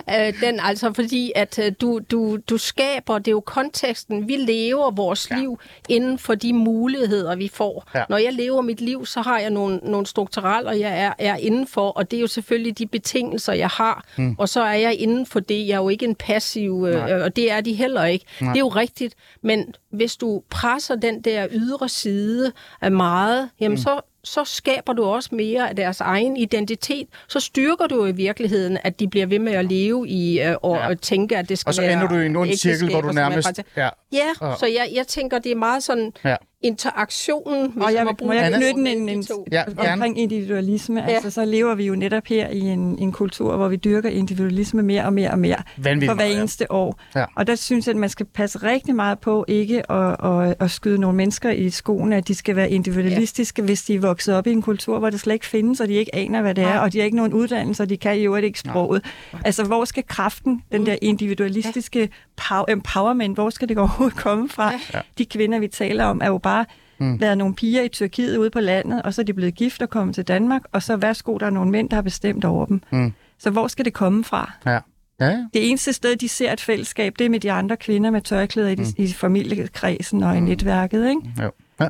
Øh, den altså, fordi at øh, du, du, du skaber, det er jo konteksten, vi lever vores ja. liv inden for de muligheder, vi får. Ja. Når jeg lever mit liv, så har jeg nogle, nogle struktureller, jeg er, er inden for, og det er jo selvfølgelig de betingelser, jeg har. Mm. Og så er jeg inden for det. Jeg er jo ikke en passiv, øh, og det er de heller ikke. Nej. Det er jo rigtigt, men hvis du presser den der ydre side af meget, jamen mm. så så skaber du også mere af deres egen identitet. Så styrker du i virkeligheden, at de bliver ved med at leve i øh, og, Ja. ja. tænke, at det skal Og så være ender du i en ond cirkel, hvor du nærmest... Ja. Ja, Og- så jeg, jeg tænker, det er meget sådan Ja. interaktionen, hvis Og jeg, må jeg knytte en, en, to. Ja, gerne. omkring individualisme? Ja. Altså, så lever vi jo netop her i en, en kultur, hvor vi dyrker individualisme mere og mere og mere Vanvittigt for hver meget, ja. eneste år. Ja. Og der synes jeg, at man skal passe rigtig meget på ikke at, at, at skyde nogle mennesker i skoene, at de skal være individualistiske, ja. hvis de er vokset op i en kultur, hvor det slet ikke findes, og de ikke aner, hvad det er, Nej. og de har ikke nogen uddannelse, og de kan jo ikke sproget. Altså, hvor skal kraften, den der individualistiske pow- empowerment, hvor skal det overhovedet komme fra? Ja. De kvinder, vi taler om, er jo bare mm. været nogle piger i Tyrkiet ude på landet, og så er de blevet gift og kommet til Danmark, og så værsgo, der er nogle mænd, der har bestemt over dem. Mm. Så hvor skal det komme fra? Ja. Ja. Det eneste sted, de ser et fællesskab, det er med de andre kvinder med tørklæder i, de, i familiekredsen og i netværket. Ikke? Jo. Ja.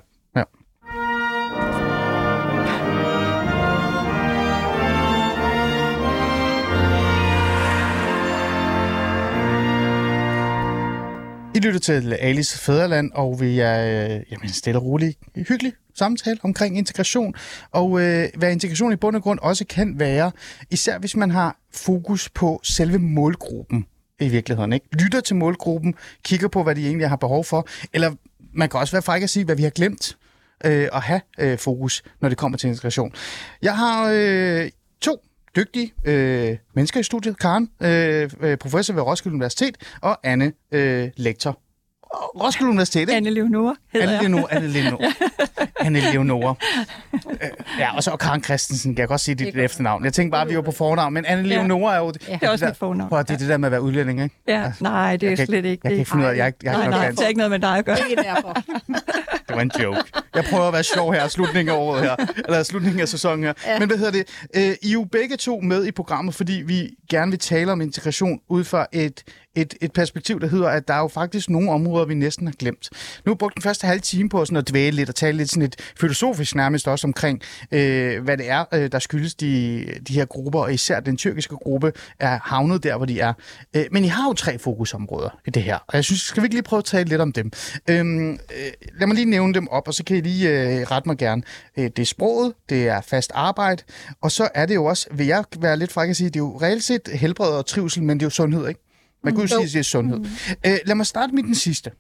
I lytter til Alice Fæderland, og vi er øh, jamen, stille og roligt hyggelig samtale omkring integration, og øh, hvad integration i bund og grund også kan være, især hvis man har fokus på selve målgruppen i virkeligheden. Ikke? Lytter til målgruppen, kigger på, hvad de egentlig har behov for, eller man kan også være fræk at sige, hvad vi har glemt øh, at have øh, fokus, når det kommer til integration. Jeg har øh, to dygtige øh, mennesker i studiet. Karen, øh, øh, professor ved Roskilde Universitet, og Anne, øh, lektor. Roskilde Universitet, ikke? Anne Leonora hedder Anne. Leno, Anne Leno. Anne Leonora. Øh, ja, og så Karen Christensen, kan jeg godt sige dit Det er godt. efternavn. Jeg tænkte bare, at vi var på fornavn, men Anne Ja. Leonora er jo... Ja. Det er også mit fornavn. Prøv at det er det der med at være udlænding, ikke? Ja, nej, det er Jeg slet ikke Jeg kan det. ikke finde ud af, jeg, jeg, Nej, kan nej, det er ikke noget med dig at gøre. Ikke derfor. Det var en joke. Jeg prøver at være sjov her, slutningen af året her, eller slutningen af sæsonen her. Ja. Men hvad hedder det? Øh, I er jo begge to med i programmet, fordi vi gerne vil tale om integration ud fra et, et, et perspektiv, der hedder, at der er jo faktisk nogle områder, vi næsten har glemt. Nu har brugt den første halve time på sådan at dvæle lidt og tale lidt sådan lidt filosofisk nærmest også omkring, øh, hvad det er, øh, der skyldes de, de her grupper, og især den tyrkiske gruppe er havnet der, hvor de er. Øh, men I har jo tre fokusområder i det her, og jeg synes, skal vi ikke lige prøve at tale lidt om dem? Øhm, øh, lad mig lige nævne dem op, og så kan I lige øh, rette mig gerne. Øh, det er sproget, det er fast arbejde, og så er det jo også, vil jeg være lidt fræk at sige, det er jo reelt set helbred og trivsel, men det er jo sundhed, ikke? Man kunne jo sige, at det er sundhed. Øh, lad mig starte med den sidste.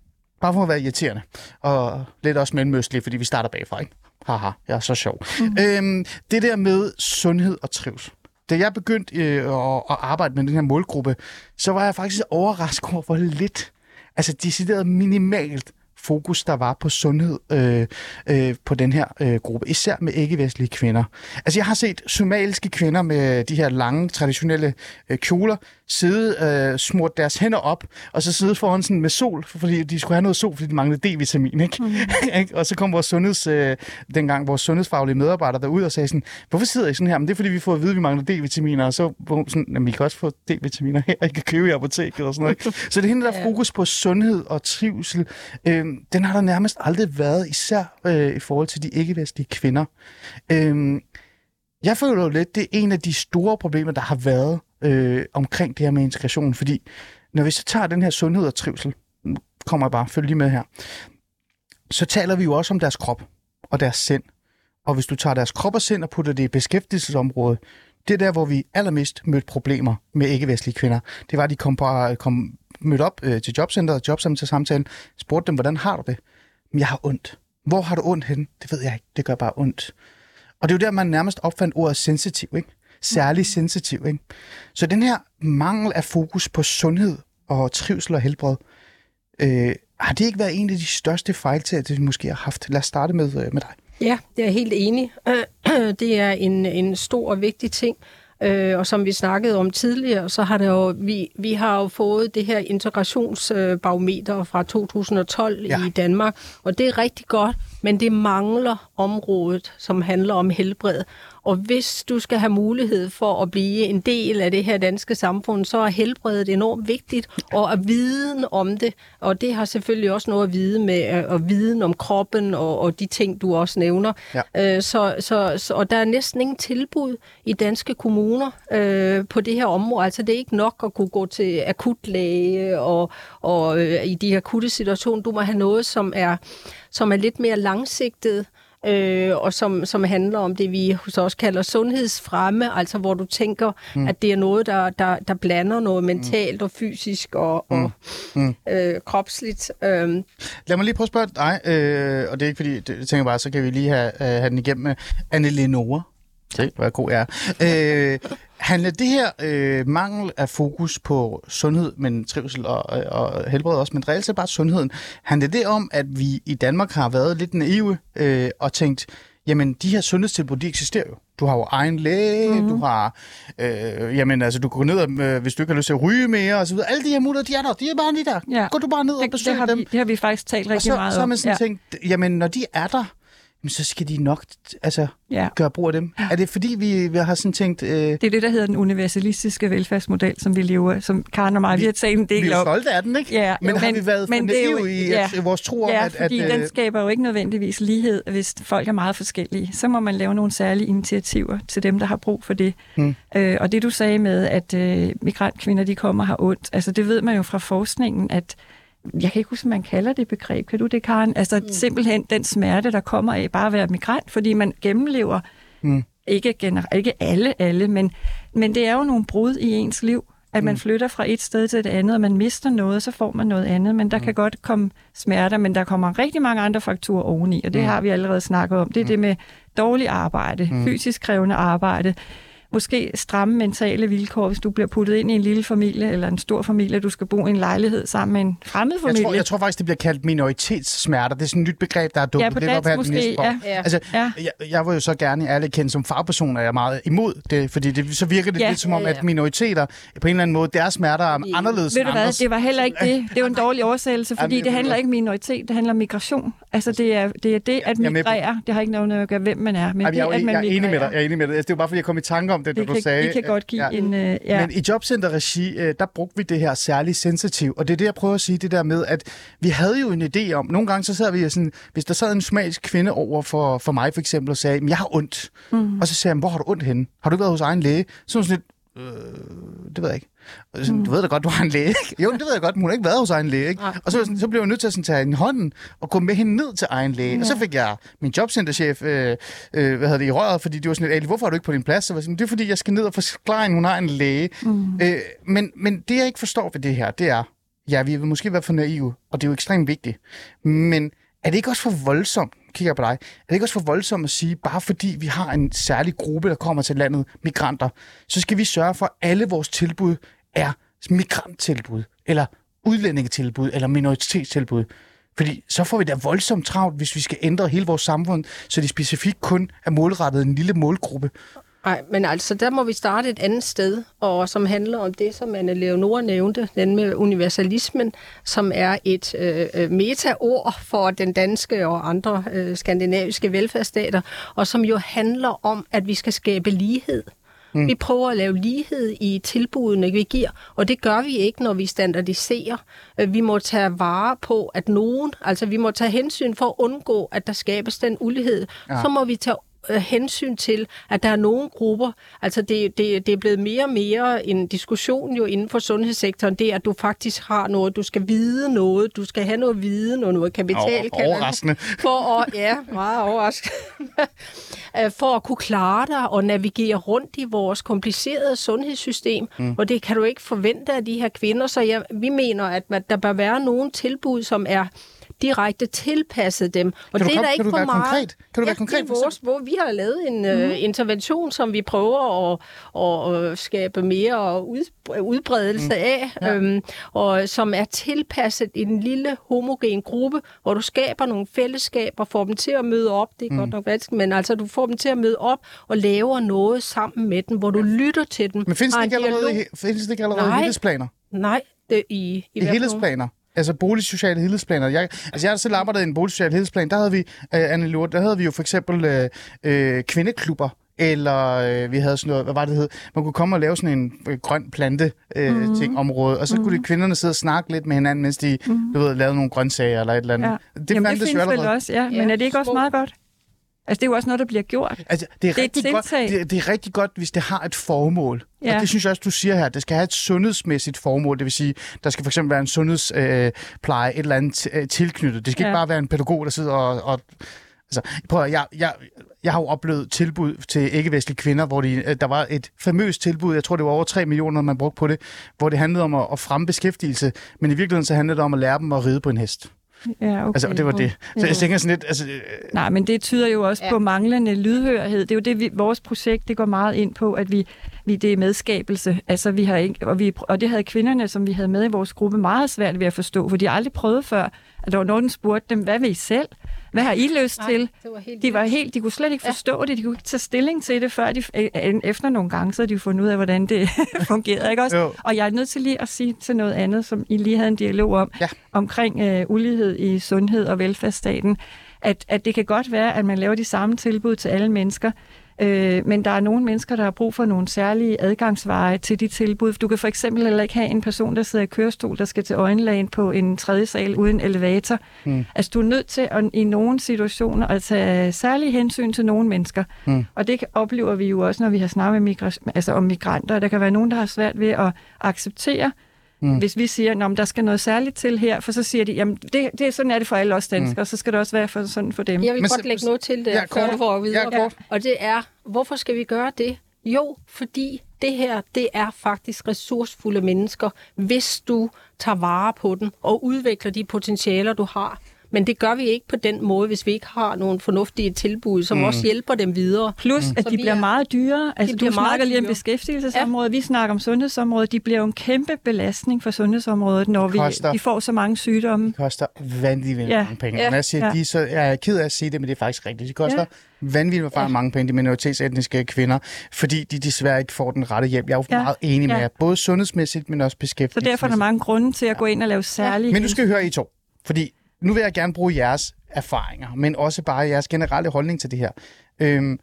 Bare for at være irriterende. Og lidt også mellemøstlig, fordi vi starter bagfra, ikke? Haha, jeg er så sjov. Mm. Øhm, det der med sundhed og trivsel. Da jeg begyndte øh, at, at arbejde med den her målgruppe, så var jeg faktisk overrasket over, hvor lidt, altså decideret minimalt fokus, der var på sundhed øh, øh, på den her øh, gruppe, især med ikke-vestlige kvinder. Altså jeg har set somaliske kvinder med de her lange, traditionelle øh, kjoler sidde, øh, smurt deres hænder op, og så sidde foran sådan med sol, fordi de skulle have noget sol, fordi de manglede D-vitamin, ikke? Mm. og så kom vores sundheds, øh, dengang vores sundhedsfaglige medarbejdere derud og sagde sådan, hvorfor sidder I sådan her? Men det er, fordi vi får at vide, at vi mangler D-vitaminer, og så sådan, jamen, I kan også få D-vitaminer her, I kan købe i apoteket og sådan noget. Ikke? Så det er hende, der er fokus på sundhed og trivsel. Øh, Øhm, den har der nærmest aldrig været, især øh, i forhold til de ikke-vestlige kvinder. Øh, jeg føler jo lidt, det er en af de store problemer, der har været øh, omkring det her med integration, fordi når vi så tager den her sundhed og trivsel, kommer jeg bare, følg lige med her, så taler vi jo også om deres krop og deres sind. Og hvis du tager deres krop og sind og putter det i beskæftigelsesområdet, det er der, hvor vi allermest mødte problemer med ikke-vestlige kvinder. Det var, at de kom, på, øh, kom mødte op øh, til jobcenteret, jobsamtalen, spurgte dem, hvordan har du det? Men jeg har ondt. Hvor har du ondt henne? Det ved jeg ikke. Det gør bare ondt. Og det er jo der, man nærmest opfandt ordet sensitiv, ikke? Særlig sensitiv, ikke? Så den her mangel af fokus på sundhed og trivsel og helbred, øh, har det ikke været en af de største fejltagelser, vi måske har haft? Lad os starte med, øh, med dig. Ja, det er jeg helt enig. Det er en, en stor og vigtig ting. Øh, og som vi snakkede om tidligere, så har det jo, vi, vi har jo fået det her integrationsbarometer fra 2012 Ja. i Danmark, og det er rigtig godt, men det mangler området, som handler om helbred. Og hvis du skal have mulighed for at blive en del af det her danske samfund, så er helbredet enormt vigtigt, og at viden om det. Og det har selvfølgelig også noget at vide med øh, at viden om kroppen og, og de ting, du også nævner. Ja. Øh, så, så, så, og der er næsten ingen tilbud i danske kommuner øh, på det her område. Altså det er ikke nok at kunne gå til akutlæge og, og øh, i de akutte situationer. Du må have noget, som er, som er lidt mere langsigtet, øh, og som, som handler om det, vi så også kalder sundhedsfremme, altså hvor du tænker, mm. at det er noget, der, der, der blander noget mentalt og fysisk og, og Mm. øh, kropsligt. Øh, Lad mig lige prøve at spørge dig, øh, og det er ikke fordi, det, jeg tænker bare, så kan vi lige have, øh, have den igennem med Anne Lenore. Se, hvor god jeg er. Øh, handler det her øh, mangel af fokus på sundhed, men trivsel og, og helbred også, men reelt set bare sundheden, handler det om, at vi i Danmark har været lidt naive øh, og tænkt, jamen de her sundhedstilbud, de eksisterer jo. Du har jo egen læge, mm-hmm. du har, øh, jamen altså du kan gå ned, og, øh, hvis du ikke har lyst til at ryge mere, og så videre. Alle de her muligheder, de er der, de er bare lige der. Ja. Gå du bare ned og Det, besøg det, har dem. vi, det har vi faktisk talt Og rigtig så, meget så har om. man sådan ja. tænkt, jamen når de er der, jamen, så skal de nok altså, ja. gøre brug af dem. Er det fordi, vi, vi har sådan tænkt, øh, Det er det, der hedder den universalistiske velfærdsmodel, som vi lever, som Karen og mig, vi, vi har talt en del vi er om. stolte af den, ikke? Ja, men jo, har men- vi været men det er jo- i ja. at, vores tro om, Ja, at... fordi at, den øh, skaber jo ikke nødvendigvis lighed, hvis folk er meget forskellige. Så må man lave nogle særlige initiativer til dem, der har brug for det. Hmm. Øh, og det du sagde med, at øh, migrantkvinder de kommer har ondt, altså det ved man jo fra forskningen, at jeg kan ikke huske, man kalder det begreb. Kan du det, Karen? Altså mm. simpelthen den smerte, der kommer af bare at være migrant, fordi man gennemlever Mm. ikke, gener- ikke alle, alle, men, men det er jo nogle brud i ens liv, at Mm. man flytter fra et sted til et andet, og man mister noget, så får man noget andet. Men der Mm. kan godt komme smerter, men der kommer rigtig mange andre faktorer oveni, og det Mm. har vi allerede snakket om. Det er det med dårligt arbejde, fysisk krævende arbejde, måske stramme mentale vilkår, hvis du bliver puttet ind i en lille familie eller en stor familie, du skal bo i en lejlighed sammen med en fremmed Jeg familie. tror, jeg tror faktisk, det bliver kaldt minoritetssmerter. Det er sådan et nyt begreb, der er dukket Ja, lidt op her måske, den næste år. ja. Altså, Ja. jeg, jeg var jo så gerne ærligt kendt som fagperson, og jeg er meget imod det, fordi det, så virker det Ja. lidt som om, Ja, ja. at minoriteter på en eller anden måde, deres smerter er anderledes Ved end du hvad, andres. det var heller ikke det. Det er jo en dårlig oversættelse, fordi Jamen, det jeg- handler ikke om minoritet, det handler om migration. Altså det er det, er det at Jeg er migrere. Det har ikke noget med at gøre, hvem man er, men Jamen, det jeg, er, at jo- man jeg er enig med dig. Jeg er enig med dig. Altså, Det var bare, fordi jeg kom i tanke om det, da Det du kan, sagde. det kan godt give Ja. en... Øh, ja. Men i jobcenterregi, øh, der brugte vi det her særligt sensitiv, og det er det, jeg prøver at sige, det der med, at vi havde jo en idé om, nogle gange så sad vi sådan, hvis der sad en somalisk kvinde over for, for mig for eksempel og sagde, "Men jeg har ondt, mm. og så sagde jeg, hvor har du ondt henne? Har du været hos egen læge? Så sådan lidt, øh, det ved jeg ikke. Og sådan, Du ved da godt, du har en læge, ikke? Jo, det ved jeg godt, men hun har ikke været hos egen læge, ikke? Og så, så blev jeg nødt til at sådan, tage hende i hånden og gå med hende ned til egen læge. Ja. Og så fik jeg min jobcenterchef øh, øh, hvad hedder det, i røret, fordi det var sådan lidt, hvorfor er du ikke på din plads? Så var sådan, det er fordi, jeg skal ned og forklare hende, hun har en læge. Mm. Øh, men, men det, jeg ikke forstår ved det her, det er, ja, vi vil måske være for naive, og det er jo ekstremt vigtigt, men er det ikke også for voldsomt, kigger jeg på dig, er det ikke også for voldsomt at sige, bare fordi vi har en særlig gruppe, der kommer til landet, migranter, så skal vi sørge for, at alle vores tilbud er migranttilbud, eller udlændingetilbud, eller minoritetstilbud. Fordi så får vi da voldsomt travlt, hvis vi skal ændre hele vores samfund, så det specifikt kun er målrettet en lille målgruppe. Nej, men altså, der må vi starte et andet sted, og som handler om det, som Anne Leonora nævnte, den med universalismen, som er et øh, øh, metaord for den danske og andre øh, skandinaviske velfærdsstater, og som jo handler om, at vi skal skabe lighed. Mm. Vi prøver at lave lighed i tilbudene, vi giver, og det gør vi ikke, når vi standardiserer. Øh, Vi må tage vare på, at nogen, altså vi må tage hensyn for at undgå, at der skabes den ulighed. Ja. Så må vi tage hensyn til, at der er nogle grupper, altså det, det, det er blevet mere og mere en diskussion jo inden for sundhedssektoren, det er, at du faktisk har noget, du skal vide noget, du skal have noget viden og noget kapital. Over- overraskende. For at, ja, meget overraskende. Øh, for at kunne klare dig og navigere rundt i vores komplicerede sundhedssystem, mm. og det kan du ikke forvente af de her kvinder, så jeg, vi mener, at man- der bør være nogle tilbud, som er direkte tilpasset dem. Og Kan du det er kom- der kan ikke du for være meget. konkret? Kan du være ja, konkret, Det er vores, hvor vi har lavet en mm-hmm. uh, intervention, som vi prøver at, at, at skabe mere ud, udbredelse mm. af, Ja. øhm, og som er tilpasset en lille homogen gruppe, hvor du skaber nogle fællesskaber, får dem til at møde op, det er mm. godt nok vanskeligt, men altså du får dem til at møde op og laver noget sammen med dem, hvor du lytter til dem. Men findes det ikke allerede, i- findes det ikke allerede Nej. helhedsplaner? Nej, det, i, i, I helhedsplaner? Altså boligsociale helhedsplaner. Jeg, altså jeg har selv arbejdet i en boligsocial helhedsplan. Der havde vi, øh, Anne Lort, der havde vi jo for eksempel øh, øh, kvindeklubber, eller øh, vi havde sådan noget, hvad var det hed? Man kunne komme og lave sådan en øh, grøn plante øh, mm. ting område, og så mm. kunne de kvinderne sidde og snakke lidt med hinanden, mens de mm. du ved, lavede nogle grøntsager eller et eller andet. Ja. Det Jamen, det fandtes jo findes vel også, ja. Ja, Men er det ikke også meget godt? Altså, det er jo også noget, der bliver gjort. Altså, det er, Det er rigtig godt, det, det er rigtig godt, hvis det har et formål. Ja. Og det synes jeg også, du siger her. Det skal have et sundhedsmæssigt formål. Det vil sige, der skal eksempel være en sundhedspleje, pleje, et eller andet øh, tilknyttet. Det skal ja. ikke bare være en pædagog, der sidder og... og altså, prøv at, jeg, jeg, jeg har jo oplevet tilbud til ikke-vestlige kvinder, hvor de, øh, der var et famøst tilbud, jeg tror, det var over 3 millioner, man brugte på det, hvor det handlede om at, at fremme beskæftigelse, men i virkeligheden så handlede det om at lære dem at ride på en hest. Ja, okay. Altså, og det var det. Så jeg tænker sådan lidt... Altså, øh, Nej, men det tyder jo også Ja. ja. på manglende lydhørhed. Det er jo det, vi, vores projekt det går meget ind på, at vi, vi det er medskabelse. Altså, vi har ikke, og, vi, og det havde kvinderne, som vi havde med i vores gruppe, meget svært ved at forstå, for de har aldrig prøvet før. At der var nogen, der spurgte dem, hvad vil I selv? Hvad har I lyst Nej, til? det var helt De var helt, de kunne slet ikke Ja. forstå det, de kunne ikke tage stilling til det, før de, øh, øh, efter nogle gange, så havde de fundet ud af, hvordan det fungerede, ikke også? Jo. Og jeg er nødt til lige at sige til noget andet, som I lige havde en dialog om, Ja. omkring øh, ulighed i sundhed og velfærdsstaten, at, at det kan godt være, at man laver de samme tilbud til alle mennesker, øh, men der er nogle mennesker, der har brug for nogle særlige adgangsveje til de tilbud. Du kan for eksempel heller ikke have en person, der sidder i kørestol, der skal til øjenlægen på en tredje sal uden elevator. Mm. Altså, du er nødt til at, i nogle situationer at tage særlig hensyn til nogle mennesker. Mm. Og det oplever vi jo også, når vi har snakket med migra- altså om migranter. Der kan være nogen, der har svært ved at acceptere, Mm. Hvis vi siger, at der skal noget særligt til her, for så siger de, jamen det, det, sådan er det for alle os danskere, mm. så skal det også være for, sådan for dem. Jeg vil Men godt så- lægge noget til det, Ja, før du får videre. Ja, kort. Og det er, hvorfor skal vi gøre det? Jo, fordi det her, det er faktisk ressourcefulde mennesker, hvis du tager vare på dem og udvikler de potentialer, du har. Men det gør vi ikke på den måde, hvis vi ikke har nogle fornuftige tilbud, som mm. også hjælper dem videre. Plus, mm. at Så de vi bliver er- meget dyre. Altså, bliver du meget snakker lige om beskæftigelsesområdet, ja. vi snakker om sundhedsområdet. De bliver jo en kæmpe belastning for sundhedsområdet, når vi, koster- de får så mange sygdomme. Det koster vanvittigt Ja. ja. mange penge. Ja. Ja. Når jeg siger, Ja. ja. de, er så jeg er ked af at sige det, men det er faktisk rigtigt. De koster Ja. ja. vanvittigt ja. mange penge, de minoritetsetniske kvinder, fordi de desværre ikke får den rette hjælp. Jeg er jo Ja. ja. meget enig med Ja. jer, både sundhedsmæssigt, men også Så beskæftigelsesmæssigt. derfor er der mange grunde til at gå ind og lave særlige... Men nu skal vi høre I to, fordi nu vil jeg gerne bruge jeres erfaringer, men også bare jeres generelle holdning til det her. Øhm,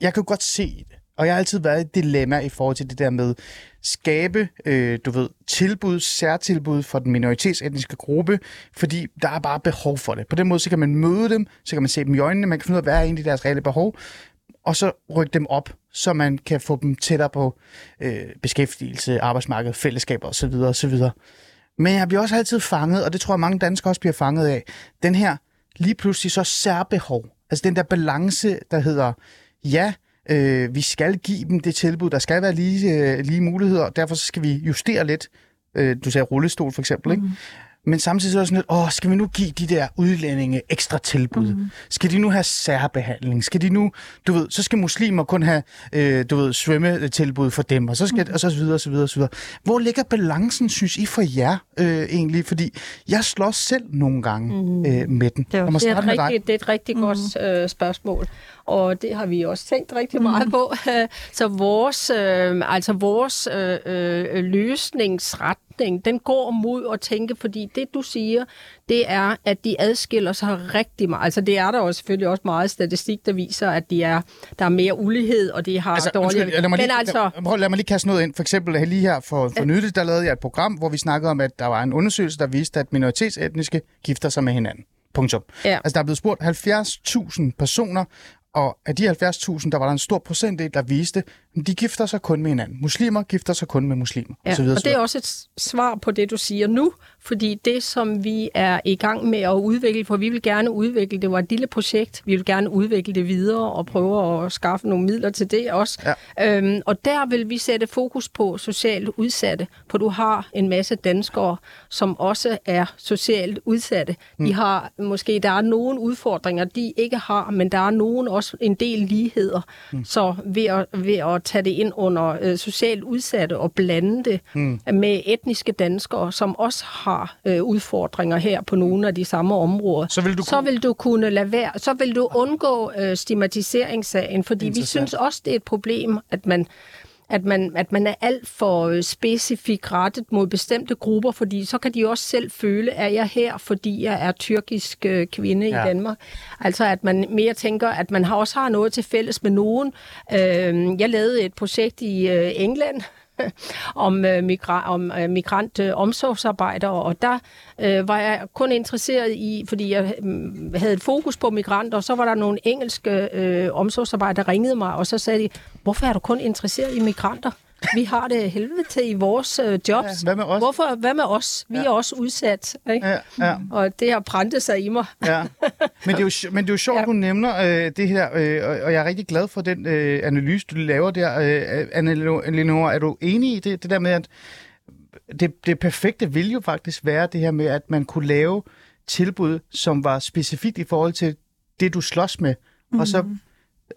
jeg kan godt se det, og jeg har altid været i et dilemma i forhold til det der med skabe, øh, du ved, tilbud, særtilbud for den minoritetsetniske gruppe, fordi der er bare behov for det. På den måde, så kan man møde dem, så kan man se dem i øjnene, man kan finde ud af, hvad er egentlig deres reelle behov, og så rykke dem op, så man kan få dem tættere på øh, beskæftigelse, arbejdsmarked, fællesskaber osv. osv. Men jeg bliver også altid fanget, og det tror jeg mange danskere også bliver fanget af, den her lige pludselig så særbehov. Altså den der balance, der hedder, ja, øh, vi skal give dem det tilbud, der skal være lige, øh, lige muligheder, og derfor så skal vi justere lidt. Øh, du sagde rullestol for eksempel, ikke? Mm. Men samtidig så er det sådan lidt, åh, skal vi nu give de der udlændinge ekstra tilbud? Mm. Skal de nu have særbehandling? Skal de nu, du ved, så skal muslimer kun have, øh, du ved, svømmetilbud for dem, og så skal, mm. og så videre, så videre, så videre. Hvor ligger balancen, synes I, for jer øh, egentlig? Fordi jeg slår selv nogle gange øh, med den. Det er Det er et rigtig, det er et rigtig mm. godt øh, spørgsmål, og det har vi også tænkt rigtig meget på. Så vores, øh, altså vores øh, øh, løsningsretning, den går mod at tænke, fordi det du siger, det er, at de adskiller sig rigtig meget. Altså det er der jo selvfølgelig også meget statistik, der viser, at de er, der er mere ulighed, og de har Altså, dårligere... undskyld, lad mig, lige, Men altså, lad, prøv, lad mig lige kaste noget ind. For eksempel lige her for, for nylig, der lavede jeg et program, hvor vi snakkede om, at der var en undersøgelse, der viste, at minoritetsetniske gifter sig med hinanden. Punktum. Ja. Altså, der er blevet spurgt 70.000 personer, og af de 70.000, der var der en stor procentdel, der viste, de gifter sig kun med hinanden. Muslimer gifter sig kun med muslimer. Ja, og, så videre, og det er også et svar på det, du siger nu, fordi det, som vi er i gang med at udvikle, for vi vil gerne udvikle, det var et lille projekt, vi vil gerne udvikle det videre og prøve at skaffe nogle midler til det også. Ja. Øhm, og der vil vi sætte fokus på socialt udsatte, for du har en masse danskere, som også er socialt udsatte. Mm. De har måske, der er nogle udfordringer, de ikke har, men der er nogen også en del ligheder. Mm. Så ved at, ved at tage det ind under øh, socialt udsatte og blande det mm. med etniske danskere, som også har øh, udfordringer her på nogle af de samme områder, Så vil du så kunne- vil du kunne lade være, så vil du undgå øh, stigmatiseringssagen, fordi vi synes også, det er et problem, at man at man, at man er alt for øh, specifikt rettet mod bestemte grupper, fordi så kan de også selv føle, at jeg er her, fordi jeg er tyrkisk øh, kvinde ja. Ja. i Danmark. Altså at man mere tænker, at man har også har noget til fælles med nogen. Øh, jeg lavede et projekt i øh, England, om, øh, migra- om øh, migrant øh, omsorgsarbejdere, og der øh, var jeg kun interesseret i, fordi jeg øh, havde et fokus på migranter, og så var der nogle engelske øh, omsorgsarbejdere, der ringede mig, og så sagde de, hvorfor er du kun interesseret i migranter? Vi har det helvede til i vores øh, jobs. Ja, hvad med os? Hvorfor, hvad med os? Vi ja. er også udsat. Ikke? Ja, ja. Og det har brændt sig i mig. Ja, men det er jo, men det er jo sjovt, ja. Du nævner øh, det her, øh, og- jeg er rigtig glad for den øh, analyse, du laver der. Øh, Anne-Leonora, er du enig i det, det der med, at det, det perfekte ville jo faktisk være det her med, at man kunne lave tilbud, som var specifikt i forhold til det, du slås med, mm. og så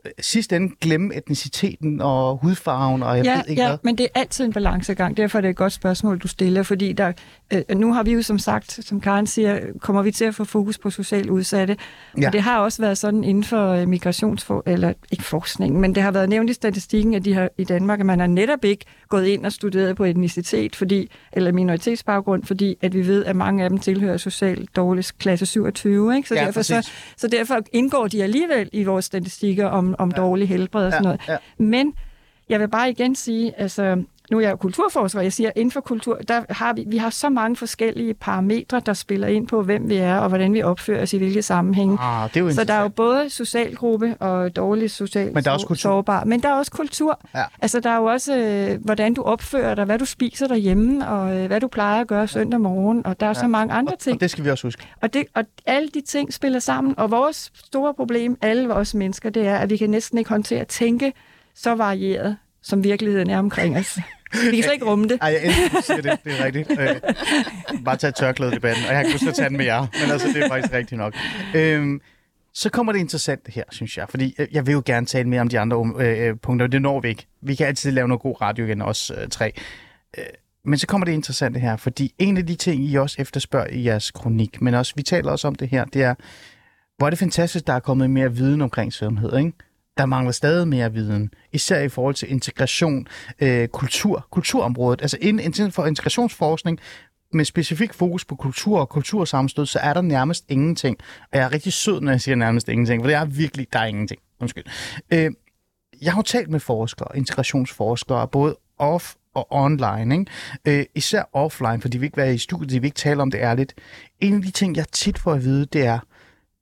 Øh, sidst ende glemme etniciteten og hudfarven, og jeg ja, ved ikke ja, hvad. men det er altid en balancegang. Derfor er det et godt spørgsmål, du stiller, fordi der, øh, nu har vi jo som sagt, som Karen siger, kommer vi til at få fokus på socialt udsatte. Ja. Og det har også været sådan inden for øh, migrationsfor, eller ikke forskningen, men det har været nævnt i statistikken, at de har, i Danmark, at man har netop ikke gået ind og studeret på etnicitet, fordi, eller minoritetsbaggrund, fordi at vi ved, at mange af dem tilhører socialt dårligt klasse 27. Ikke? Så, Ja, derfor, så, så derfor indgår de alligevel i vores statistikker om, om ja. dårlig helbred og sådan Ja, noget. ja. Men jeg vil bare igen sige, altså, nu er jeg jo kulturforsker, jeg siger, inden for kultur, der har vi, vi har så mange forskellige parametre, der spiller ind på, hvem vi er, og hvordan vi opfører os i hvilke sammenhænge. Ah, det er Så der er jo både socialgruppe og dårlig social Men der er også kultur. sårbar. Men der er også kultur. Ja. Altså, der er jo også, øh, hvordan du opfører dig, hvad du spiser derhjemme, og øh, hvad du plejer at gøre søndag morgen, og der er ja. så mange andre ting. Og det skal vi også huske. Og, det, og alle de ting spiller sammen, og vores store problem, alle os mennesker, det er, at vi kan næsten ikke håndtere at tænke så varieret, som virkeligheden er omkring os. Vi kan slet ikke rumme det. Ej, jeg elsker, det. Det er rigtigt. Øh, bare tage tørklædet i banden, og jeg har ikke lyst til at tage den med jer. Men altså, det er faktisk rigtigt nok. Øh, så kommer det interessant her, synes jeg. Fordi øh, jeg vil jo gerne tale mere om de andre øh, øh punkter, og det når vi ikke. Vi kan altid lave noget god radio igen, os øh, tre. Øh, men så kommer det interessante her, fordi en af de ting, I også efterspørger i jeres kronik, men også, vi taler også om det her, det er, hvor er det fantastisk, der er kommet mere viden omkring sundhed, ikke? Der mangler stadig mere viden, især i forhold til integration, øh, kultur, kulturområdet. Altså inden for integrationsforskning, med specifik fokus på kultur og kultursammenstød, så er der nærmest ingenting. Og jeg er rigtig sød, når jeg siger nærmest ingenting, for det er virkelig, der er ingenting. Undskyld. Øh, jeg har jo talt med forskere, integrationsforskere, både off og online. Ikke? Øh, især offline, for de vil ikke være i studiet, de vil ikke tale om det ærligt. En af de ting, jeg tit får at vide, det er,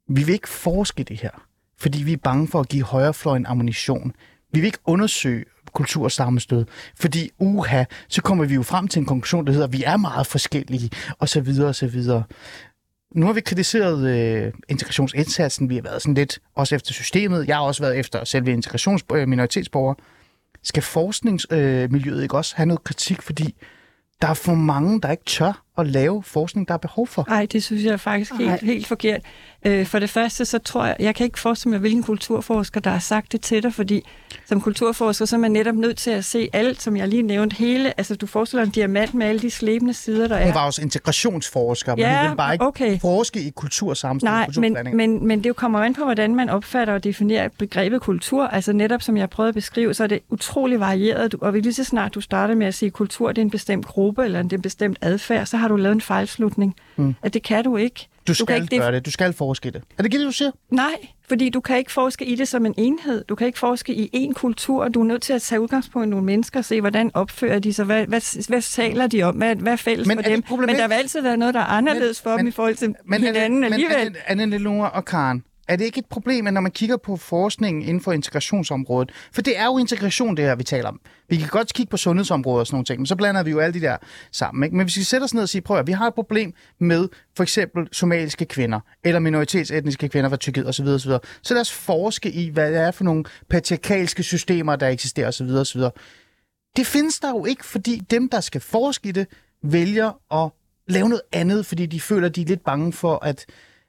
vi vil ikke forske det her, fordi vi er bange for at give højrefløjen ammunition. Vi vil ikke undersøge kultursammenstød, fordi uha, så kommer vi jo frem til en konklusion, der hedder, at vi er meget forskellige, og så videre, og så videre. Nu har vi kritiseret øh, integrationsindsatsen, vi har været sådan lidt, også efter systemet, jeg har også været efter selve integrationsminoritetsborger. Øh, Skal forskningsmiljøet øh, ikke også have noget kritik, fordi der er for mange, der ikke tør at lave forskning, der er behov for. Nej, det synes jeg er faktisk helt, helt forkert. Øh, for det første, så tror jeg, jeg kan ikke forestille mig, hvilken kulturforsker, der har sagt det til dig, fordi som kulturforsker, så er man netop nødt til at se alt, som jeg lige nævnte, hele, altså du forestiller en diamant med alle de slæbende sider, der er. Hun var også integrationsforsker, men Ja, hun ville bare ikke okay. forske i kultursammenstød Nej, men, men, men det kommer an på, hvordan man opfatter og definerer begrebet kultur. Altså netop som jeg prøvede at beskrive, så er det utrolig varieret. Og lige så snart du starter med at sige, kultur det er en bestemt gruppe eller en bestemt adfærd, så har du lavet en fejlslutning. Mm. At det kan du ikke. Du skal kan ikke gøre det. Du skal forske det. Er det ikke det, du siger? Nej, fordi du kan ikke forske i det som en enhed. Du kan ikke forske i én kultur. Du er nødt til at tage udgangspunkt i nogle mennesker og se, hvordan opfører de sig. Hvad, hvad, hvad taler de om? Hvad, hvad er fælles Men for er dem? Men der vil altid være noget, der er anderledes for Men- dem i forhold til Men hinanden er det, alligevel. Men Anne Lelore og Karen, er det ikke et problem, at når man kigger på forskningen inden for integrationsområdet, for det er jo integration, det her, vi taler om. Vi kan godt kigge på sundhedsområdet og sådan nogle ting, men så blander vi jo alle de der sammen. Ikke? Men hvis vi sætter os ned og siger, prøv at vi har et problem med for eksempel somaliske kvinder, eller minoritetsetniske kvinder fra Tyrkiet osv. osv. Så lad os forske i, hvad det er for nogle patriarkalske systemer, der eksisterer osv. osv. Det findes der jo ikke, fordi dem, der skal forske i det, vælger at lave noget andet, fordi de føler, de er lidt bange for, at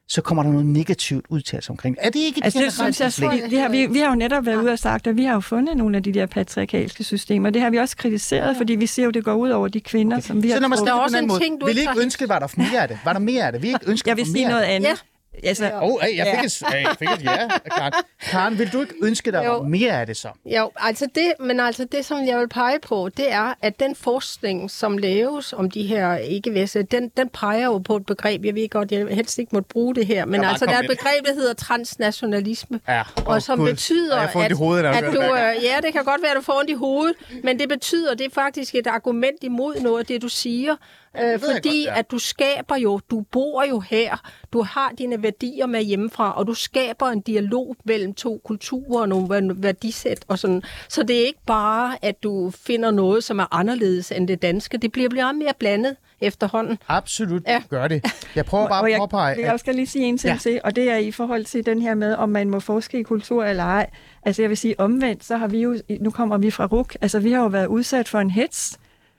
så kommer der noget negativt udtalt omkring det. Er det ikke et Altså, det synes jeg, fordi, det har, vi, vi har jo netop været ude og sagt, at vi har jo fundet nogle af de der patriarkalske systemer. Det har vi også kritiseret, fordi vi ser jo, det går ud over de kvinder, okay. som vi Så har når man også en måde, ting, du vil ikke ønske, var der mere af det? Var der mere af det? Vi ikke ønske, Jeg vil sige mere noget andet. Ja. Altså, Åh, oh, hey, jeg fik, et, hey, jeg fik et ja, Karen. Karen, vil du ikke ønske, der Jo. mere af det så? Jo, altså det, men altså det, som jeg vil pege på, det er, at den forskning, som laves om de her ikke væsse, den, den peger jo på et begreb, jeg ved godt, jeg helst ikke måtte bruge det her, men bare altså der er et begreb, der hedder transnationalisme, Ja, og åh, som Gud. betyder, Ja, jeg får ondt i at, hovedet, at du, øh, ja, det kan godt være, at du får ondt i hovedet, men det betyder, det er faktisk et argument imod noget af det, du siger, øh, jeg fordi godt, ja. at du skaber jo, du bor jo her, du har dine værdier med hjemmefra, og du skaber en dialog mellem to kulturer og nogle vær- værdisæt og sådan. Så det er ikke bare, at du finder noget, som er anderledes end det danske. Det bliver bliver mere blandet efterhånden. Absolut, Ja. gør det. Jeg prøver bare og at jeg, påpege, jeg at skal lige sige en ting ja. til, og det er i forhold til den her med, om man må forske i kultur eller ej. Altså jeg vil sige omvendt, så har vi jo, nu kommer vi fra RUK, altså vi har jo været udsat for en hets,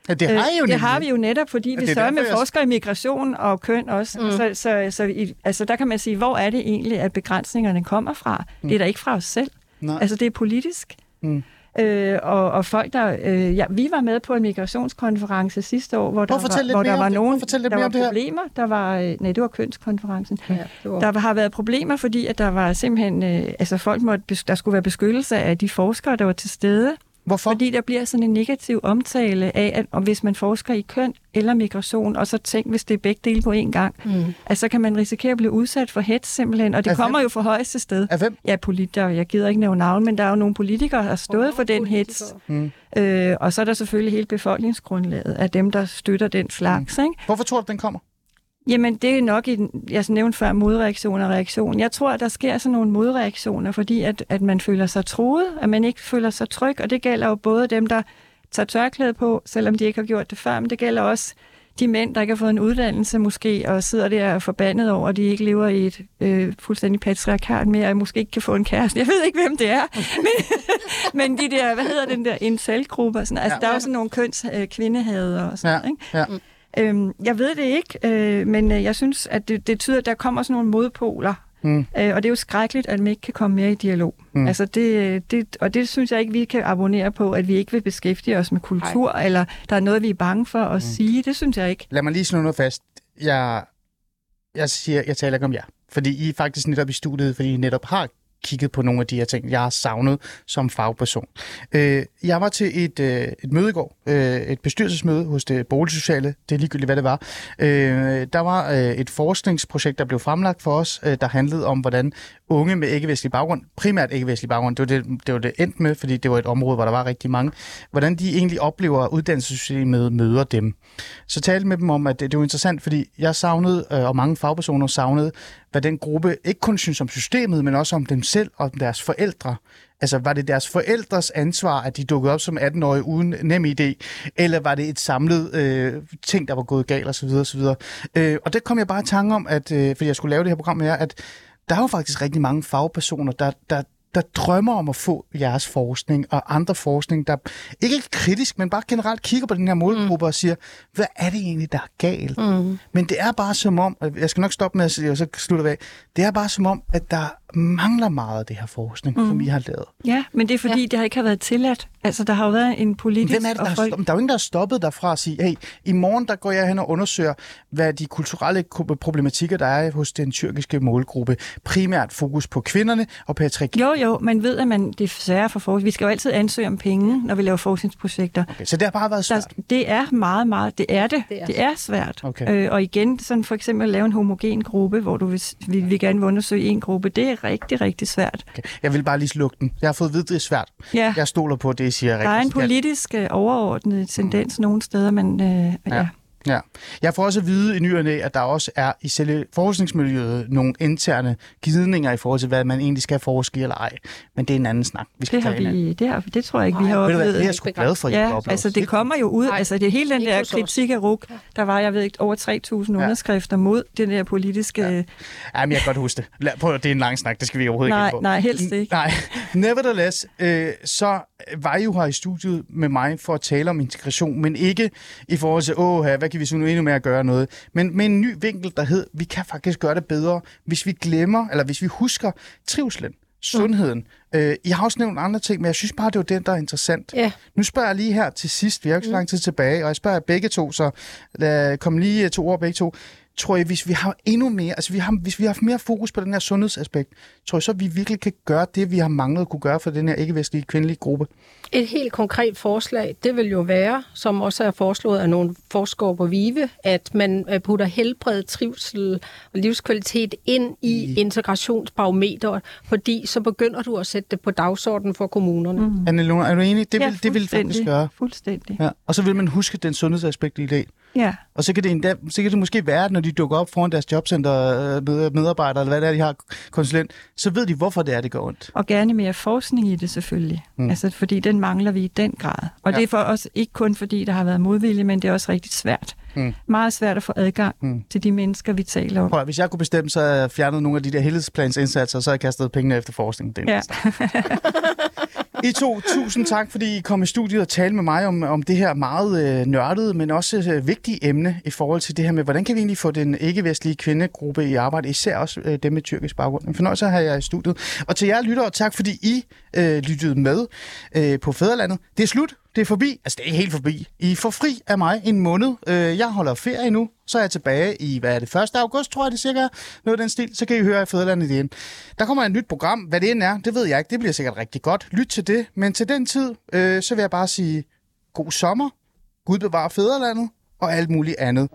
ja, det har I jo Øh, det nemlig. har vi jo netop, fordi det vi er så med jeg- forsker i migration og køn også. Mm. Så, så, så i, altså, der kan man sige, hvor er det egentlig, at begrænsningerne kommer fra? Mm. Det er da ikke fra os selv. Nej. Altså, det er politisk. Mm. Øh, og, og folk, der... Øh, ja, vi var med på en migrationskonference sidste år, hvor der var, hvor der var nogen, der mere var om det her. problemer. Der var, øh, nej, det var kønskonferencen. Ja, det var... Der har været problemer, fordi at der var simpelthen... Øh, altså, folk måtte, der skulle være beskyttelse af de forskere, der var til stede. Hvorfor? Fordi der bliver sådan en negativ omtale af, at om hvis man forsker i køn eller migration, og så tænk, hvis det er begge dele på én gang, mm. altså så kan man risikere at blive udsat for hets simpelthen, og det Af hvem? kommer jo fra højeste sted. Af hvem? Ja, politikere, jeg gider ikke nævne navn, men der er jo nogle politikere, der har stået for den hets. Mm. Øh, og så er der selvfølgelig hele befolkningsgrundlaget af dem, der støtter den slags. Mm. Ikke? Hvorfor tror du, den kommer? Jamen, det er nok, i jeg nævnte før, modreaktion og reaktion. Jeg tror, at der sker sådan nogle modreaktioner, fordi at, at man føler sig troet, at man ikke føler sig tryg, og det gælder jo både dem, der tager tørklæde på, selvom de ikke har gjort det før, men det gælder også de mænd, der ikke har fået en uddannelse måske, og sidder der og forbandet over, at de ikke lever i et øh, fuldstændig patriarkat mere, og måske ikke kan få en kæreste. Jeg ved ikke, hvem det er. men, men de der, hvad hedder den der, incel-grupper, sådan, altså Ja. der er jo sådan nogle køns øh, kvindehader og sådan Ja, noget, ikke? ja. Øhm, jeg ved det ikke, øh, men øh, jeg synes, at det, det tyder, at der kommer sådan nogle modpoler. Mm. Øh, og det er jo skrækkeligt, at man ikke kan komme mere i dialog. Mm. Mm. Altså det, det, og det synes jeg ikke, vi kan abonnere på, at vi ikke vil beskæftige os med kultur, Ej. eller der er noget, vi er bange for at mm. sige. Det synes jeg ikke. Lad mig lige slå noget fast. Jeg, jeg siger, jeg taler ikke om jer. Fordi I er faktisk netop i studiet, fordi I netop har kigget på nogle af de her ting, jeg har savnet som fagperson. Øh, jeg var til et, øh, et møde i går, øh, et bestyrelsesmøde hos det boligsociale, det er ligegyldigt, hvad det var. Øh, der var øh, et forskningsprojekt, der blev fremlagt for os, øh, der handlede om, hvordan unge med ikke-vestlig baggrund, primært ikke-vestlig baggrund, det var det, det var det endt med, fordi det var et område, hvor der var rigtig mange, hvordan de egentlig oplever, at uddannelsessystemet møder dem. Så talte med dem om, at det, det var interessant, fordi jeg savnede, øh, og mange fagpersoner savnede, hvad den gruppe ikke kun synes om systemet, men også om dem selv og om deres forældre. Altså, var det deres forældres ansvar, at de dukkede op som 18-årige uden nem idé, eller var det et samlet øh, ting, der var gået galt osv. osv. Øh, og det kom jeg bare i tanke om, at, øh, fordi jeg skulle lave det her program med jer, at der er jo faktisk rigtig mange fagpersoner, der, der, der drømmer om at få jeres forskning og andre forskning, der ikke er kritisk, men bare generelt kigger på den her målgruppe mm. og siger, hvad er det egentlig, der er galt? Mm. Men det er bare som om, og jeg skal nok stoppe med at sige, og så slutter vi af, det er bare som om, at der mangler meget af det her forskning, mm. som I har lavet. Ja, men det er fordi, ja. det har ikke har været tilladt. Altså, der har jo været en politisk... Hvem er det, der, folk... der er jo ingen, der har stoppet dig fra at sige, hey, i morgen der går jeg hen og undersøger, hvad de kulturelle problematikker, der er hos den tyrkiske målgruppe. Primært fokus på kvinderne og patriarki. Jo, jo, man ved, at man, det er svært for forskning. Vi skal jo altid ansøge om penge, når vi laver forskningsprojekter. Okay, så det har bare været svært. Der, det er meget, meget, det er det. Det er Det er svært. Okay. Øh, og igen, sådan for eksempel at lave en homogen gruppe, hvor du vil, vi, vi gerne vil undersøge en gruppe, det er rigtig, rigtig svært. Okay. Jeg vil bare lige slukke den. Jeg har fået at vide, det er svært. Ja, Jeg stoler på, det I siger er der er en rigtigt. Politisk øh, overordnet tendens nogle steder, men øh, ja. ja. Ja. Jeg får også at vide i ny og næ, at der også er i selve forskningsmiljøet nogle interne gidninger i forhold til, hvad man egentlig skal forske eller ej. Men det er en anden snak. Vi skal Det, har vi, det, har, det tror jeg ikke, vi har oplevet. det er jeg sgu glad for, at Ja, altså det kommer jo ud, altså det er hele den der kritik af RUK, der var, jeg ved ikke, over 3.000 underskrifter mod den der politiske... Ja, men jeg kan godt huske det. Lad, prøv, det er en lang snak, det skal vi overhovedet Nej, ikke på. nej, helst ikke. Nej, nevertheless, øh, så var I jo her i studiet med mig for at tale om integration, men ikke i forhold til, åh, hvad kan vi så nu endnu mere at gøre noget, men med en ny vinkel, der hed, vi kan faktisk gøre det bedre, hvis vi glemmer, eller hvis vi husker trivslen, sundheden. Øh, I har også nævnt andre ting, men jeg synes bare, det var den, der er interessant. Ja. Nu spørger jeg lige her til sidst, vi har jo ikke så lang tid tilbage, og jeg spørger begge to, så lad komme lige to ord begge to. Tror jeg, hvis vi har endnu mere, altså vi har, hvis vi har haft mere fokus på den her sundhedsaspekt, tror jeg så, at vi virkelig kan gøre det, vi har manglet at kunne gøre for den her ikke-vestlige kvindelige gruppe? Et helt konkret forslag, det vil jo være, som også er foreslået af nogle forskere på VIVE, at man øh, putter helbred, trivsel og livskvalitet ind i integrationsbarometeret, fordi så begynder du at sætte det på dagsordenen for kommunerne. Mm. Anne Lund, er du enig? Det vil, ja, det vil faktisk gøre. Fuldstændig. Ja. Og så vil man huske den sundhedsaspekt i det. Ja. Og så kan det, endda, så kan det måske være, at når de dukker op foran deres jobcenter, øh, med- medarbejdere, eller hvad det er, de har, konsulent, så ved de, hvorfor det er, det går ondt. Og gerne mere forskning i det selvfølgelig. Mm. Altså, fordi den mangler vi i den grad. Og Ja. det er for os ikke kun fordi, der har været modvilje, men det er også rigtig svært. Mm. Meget svært at få adgang Mm. til de mennesker, vi taler om. Prøv, hvis jeg kunne bestemme, så jeg fjernet nogle af de der helhedsplansindsatser, så havde jeg kastet pengene efter forskning. Det er Ja. I to, tusind tak, fordi I kom i studiet og talte med mig om, om det her meget øh, nørdede, men også øh, vigtige emne i forhold til det her med, hvordan kan vi egentlig få den ikke-vestlige kvindegruppe i arbejde, især også øh, dem med tyrkisk baggrund. En fornøjelse at have jer i studiet. Og til jer lyttere, tak fordi I øh, lyttede med øh, på Fæderlandet. Det er slut. Det er forbi. Altså, det er ikke helt forbi. I får fri af mig en måned. Øh, jeg holder ferie nu. Så er jeg tilbage i, hvad er det, 1. august, tror jeg, det er cirka noget af den stil. Så kan I høre i Fæderlandet igen. Der kommer et nyt program. Hvad det end er, det ved jeg ikke. Det bliver sikkert rigtig godt. Lyt til det. Men til den tid, øh, så vil jeg bare sige god sommer. Gud bevarer Fæderlandet og alt muligt andet.